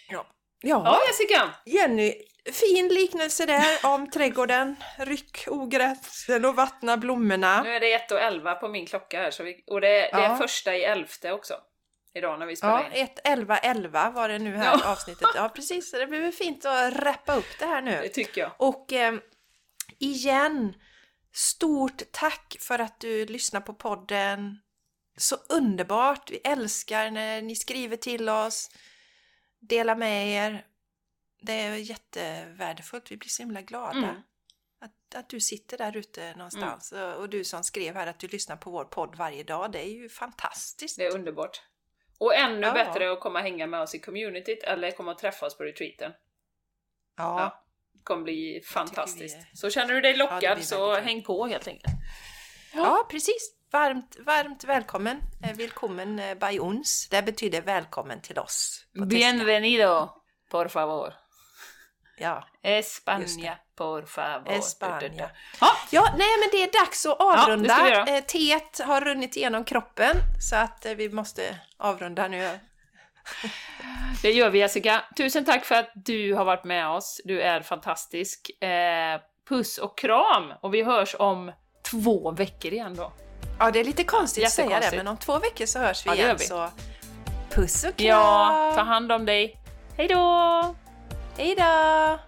Speaker 2: Ja,
Speaker 1: Ja, Jessica!
Speaker 2: Jenny, fin liknelse där om trädgården, ryck ogräsen och vattna blommorna.
Speaker 1: Nu är det 1 och 11 på min klocka här, så vi, och det, det är
Speaker 2: Ja.
Speaker 1: första i elfte också. Idag när vi spelar
Speaker 2: Ja,
Speaker 1: in.
Speaker 2: 1, 11, 11 var det nu här
Speaker 1: Ja.
Speaker 2: avsnittet. Ja, precis. Så det blir väl fint att rappa upp det här nu.
Speaker 1: Det tycker jag.
Speaker 2: Och eh, igen, stort tack för att du lyssnar på podden. Så underbart! Vi älskar när ni skriver till oss, delar med er. Det är jättevärdefullt, vi blir så himla glada.
Speaker 1: Mm.
Speaker 2: Att, att du sitter där ute någonstans och, och du som skrev här att du lyssnar på vår podd varje dag, det är ju fantastiskt.
Speaker 1: Det är underbart. Och ännu
Speaker 2: Ja.
Speaker 1: bättre att komma och hänga med oss i communityt eller komma och träffa oss på retreaten.
Speaker 2: Ja,
Speaker 1: Ja. Det kommer bli fantastiskt.
Speaker 2: är-
Speaker 1: Så känner du dig lockad
Speaker 2: blir
Speaker 1: så häng på helt enkelt.
Speaker 2: ja precis. Varmt, varmt välkommen. Eh, Välkommen eh, by ons. Det betyder välkommen till oss.
Speaker 1: Bienvenido, por favor.
Speaker 2: Ja.
Speaker 1: España, por favor.
Speaker 2: España.
Speaker 1: Ja,
Speaker 2: Ja, nej men det är dags att avrunda.
Speaker 1: göra.
Speaker 2: Eh, Teet har runnit igenom kroppen så att vi måste avrunda nu.
Speaker 1: det gör vi Jessica. Tusen tack för att du har varit med oss. Du är fantastisk. Puss och kram! Och vi hörs om två veckor igen då.
Speaker 2: Ja, det är lite konstigt att säga det, men om två veckor så hörs vi
Speaker 1: Ja,
Speaker 2: igen.
Speaker 1: vi.
Speaker 2: Så puss och kram!
Speaker 1: Ja, ta hand om dig. Hej då!
Speaker 2: Hej då!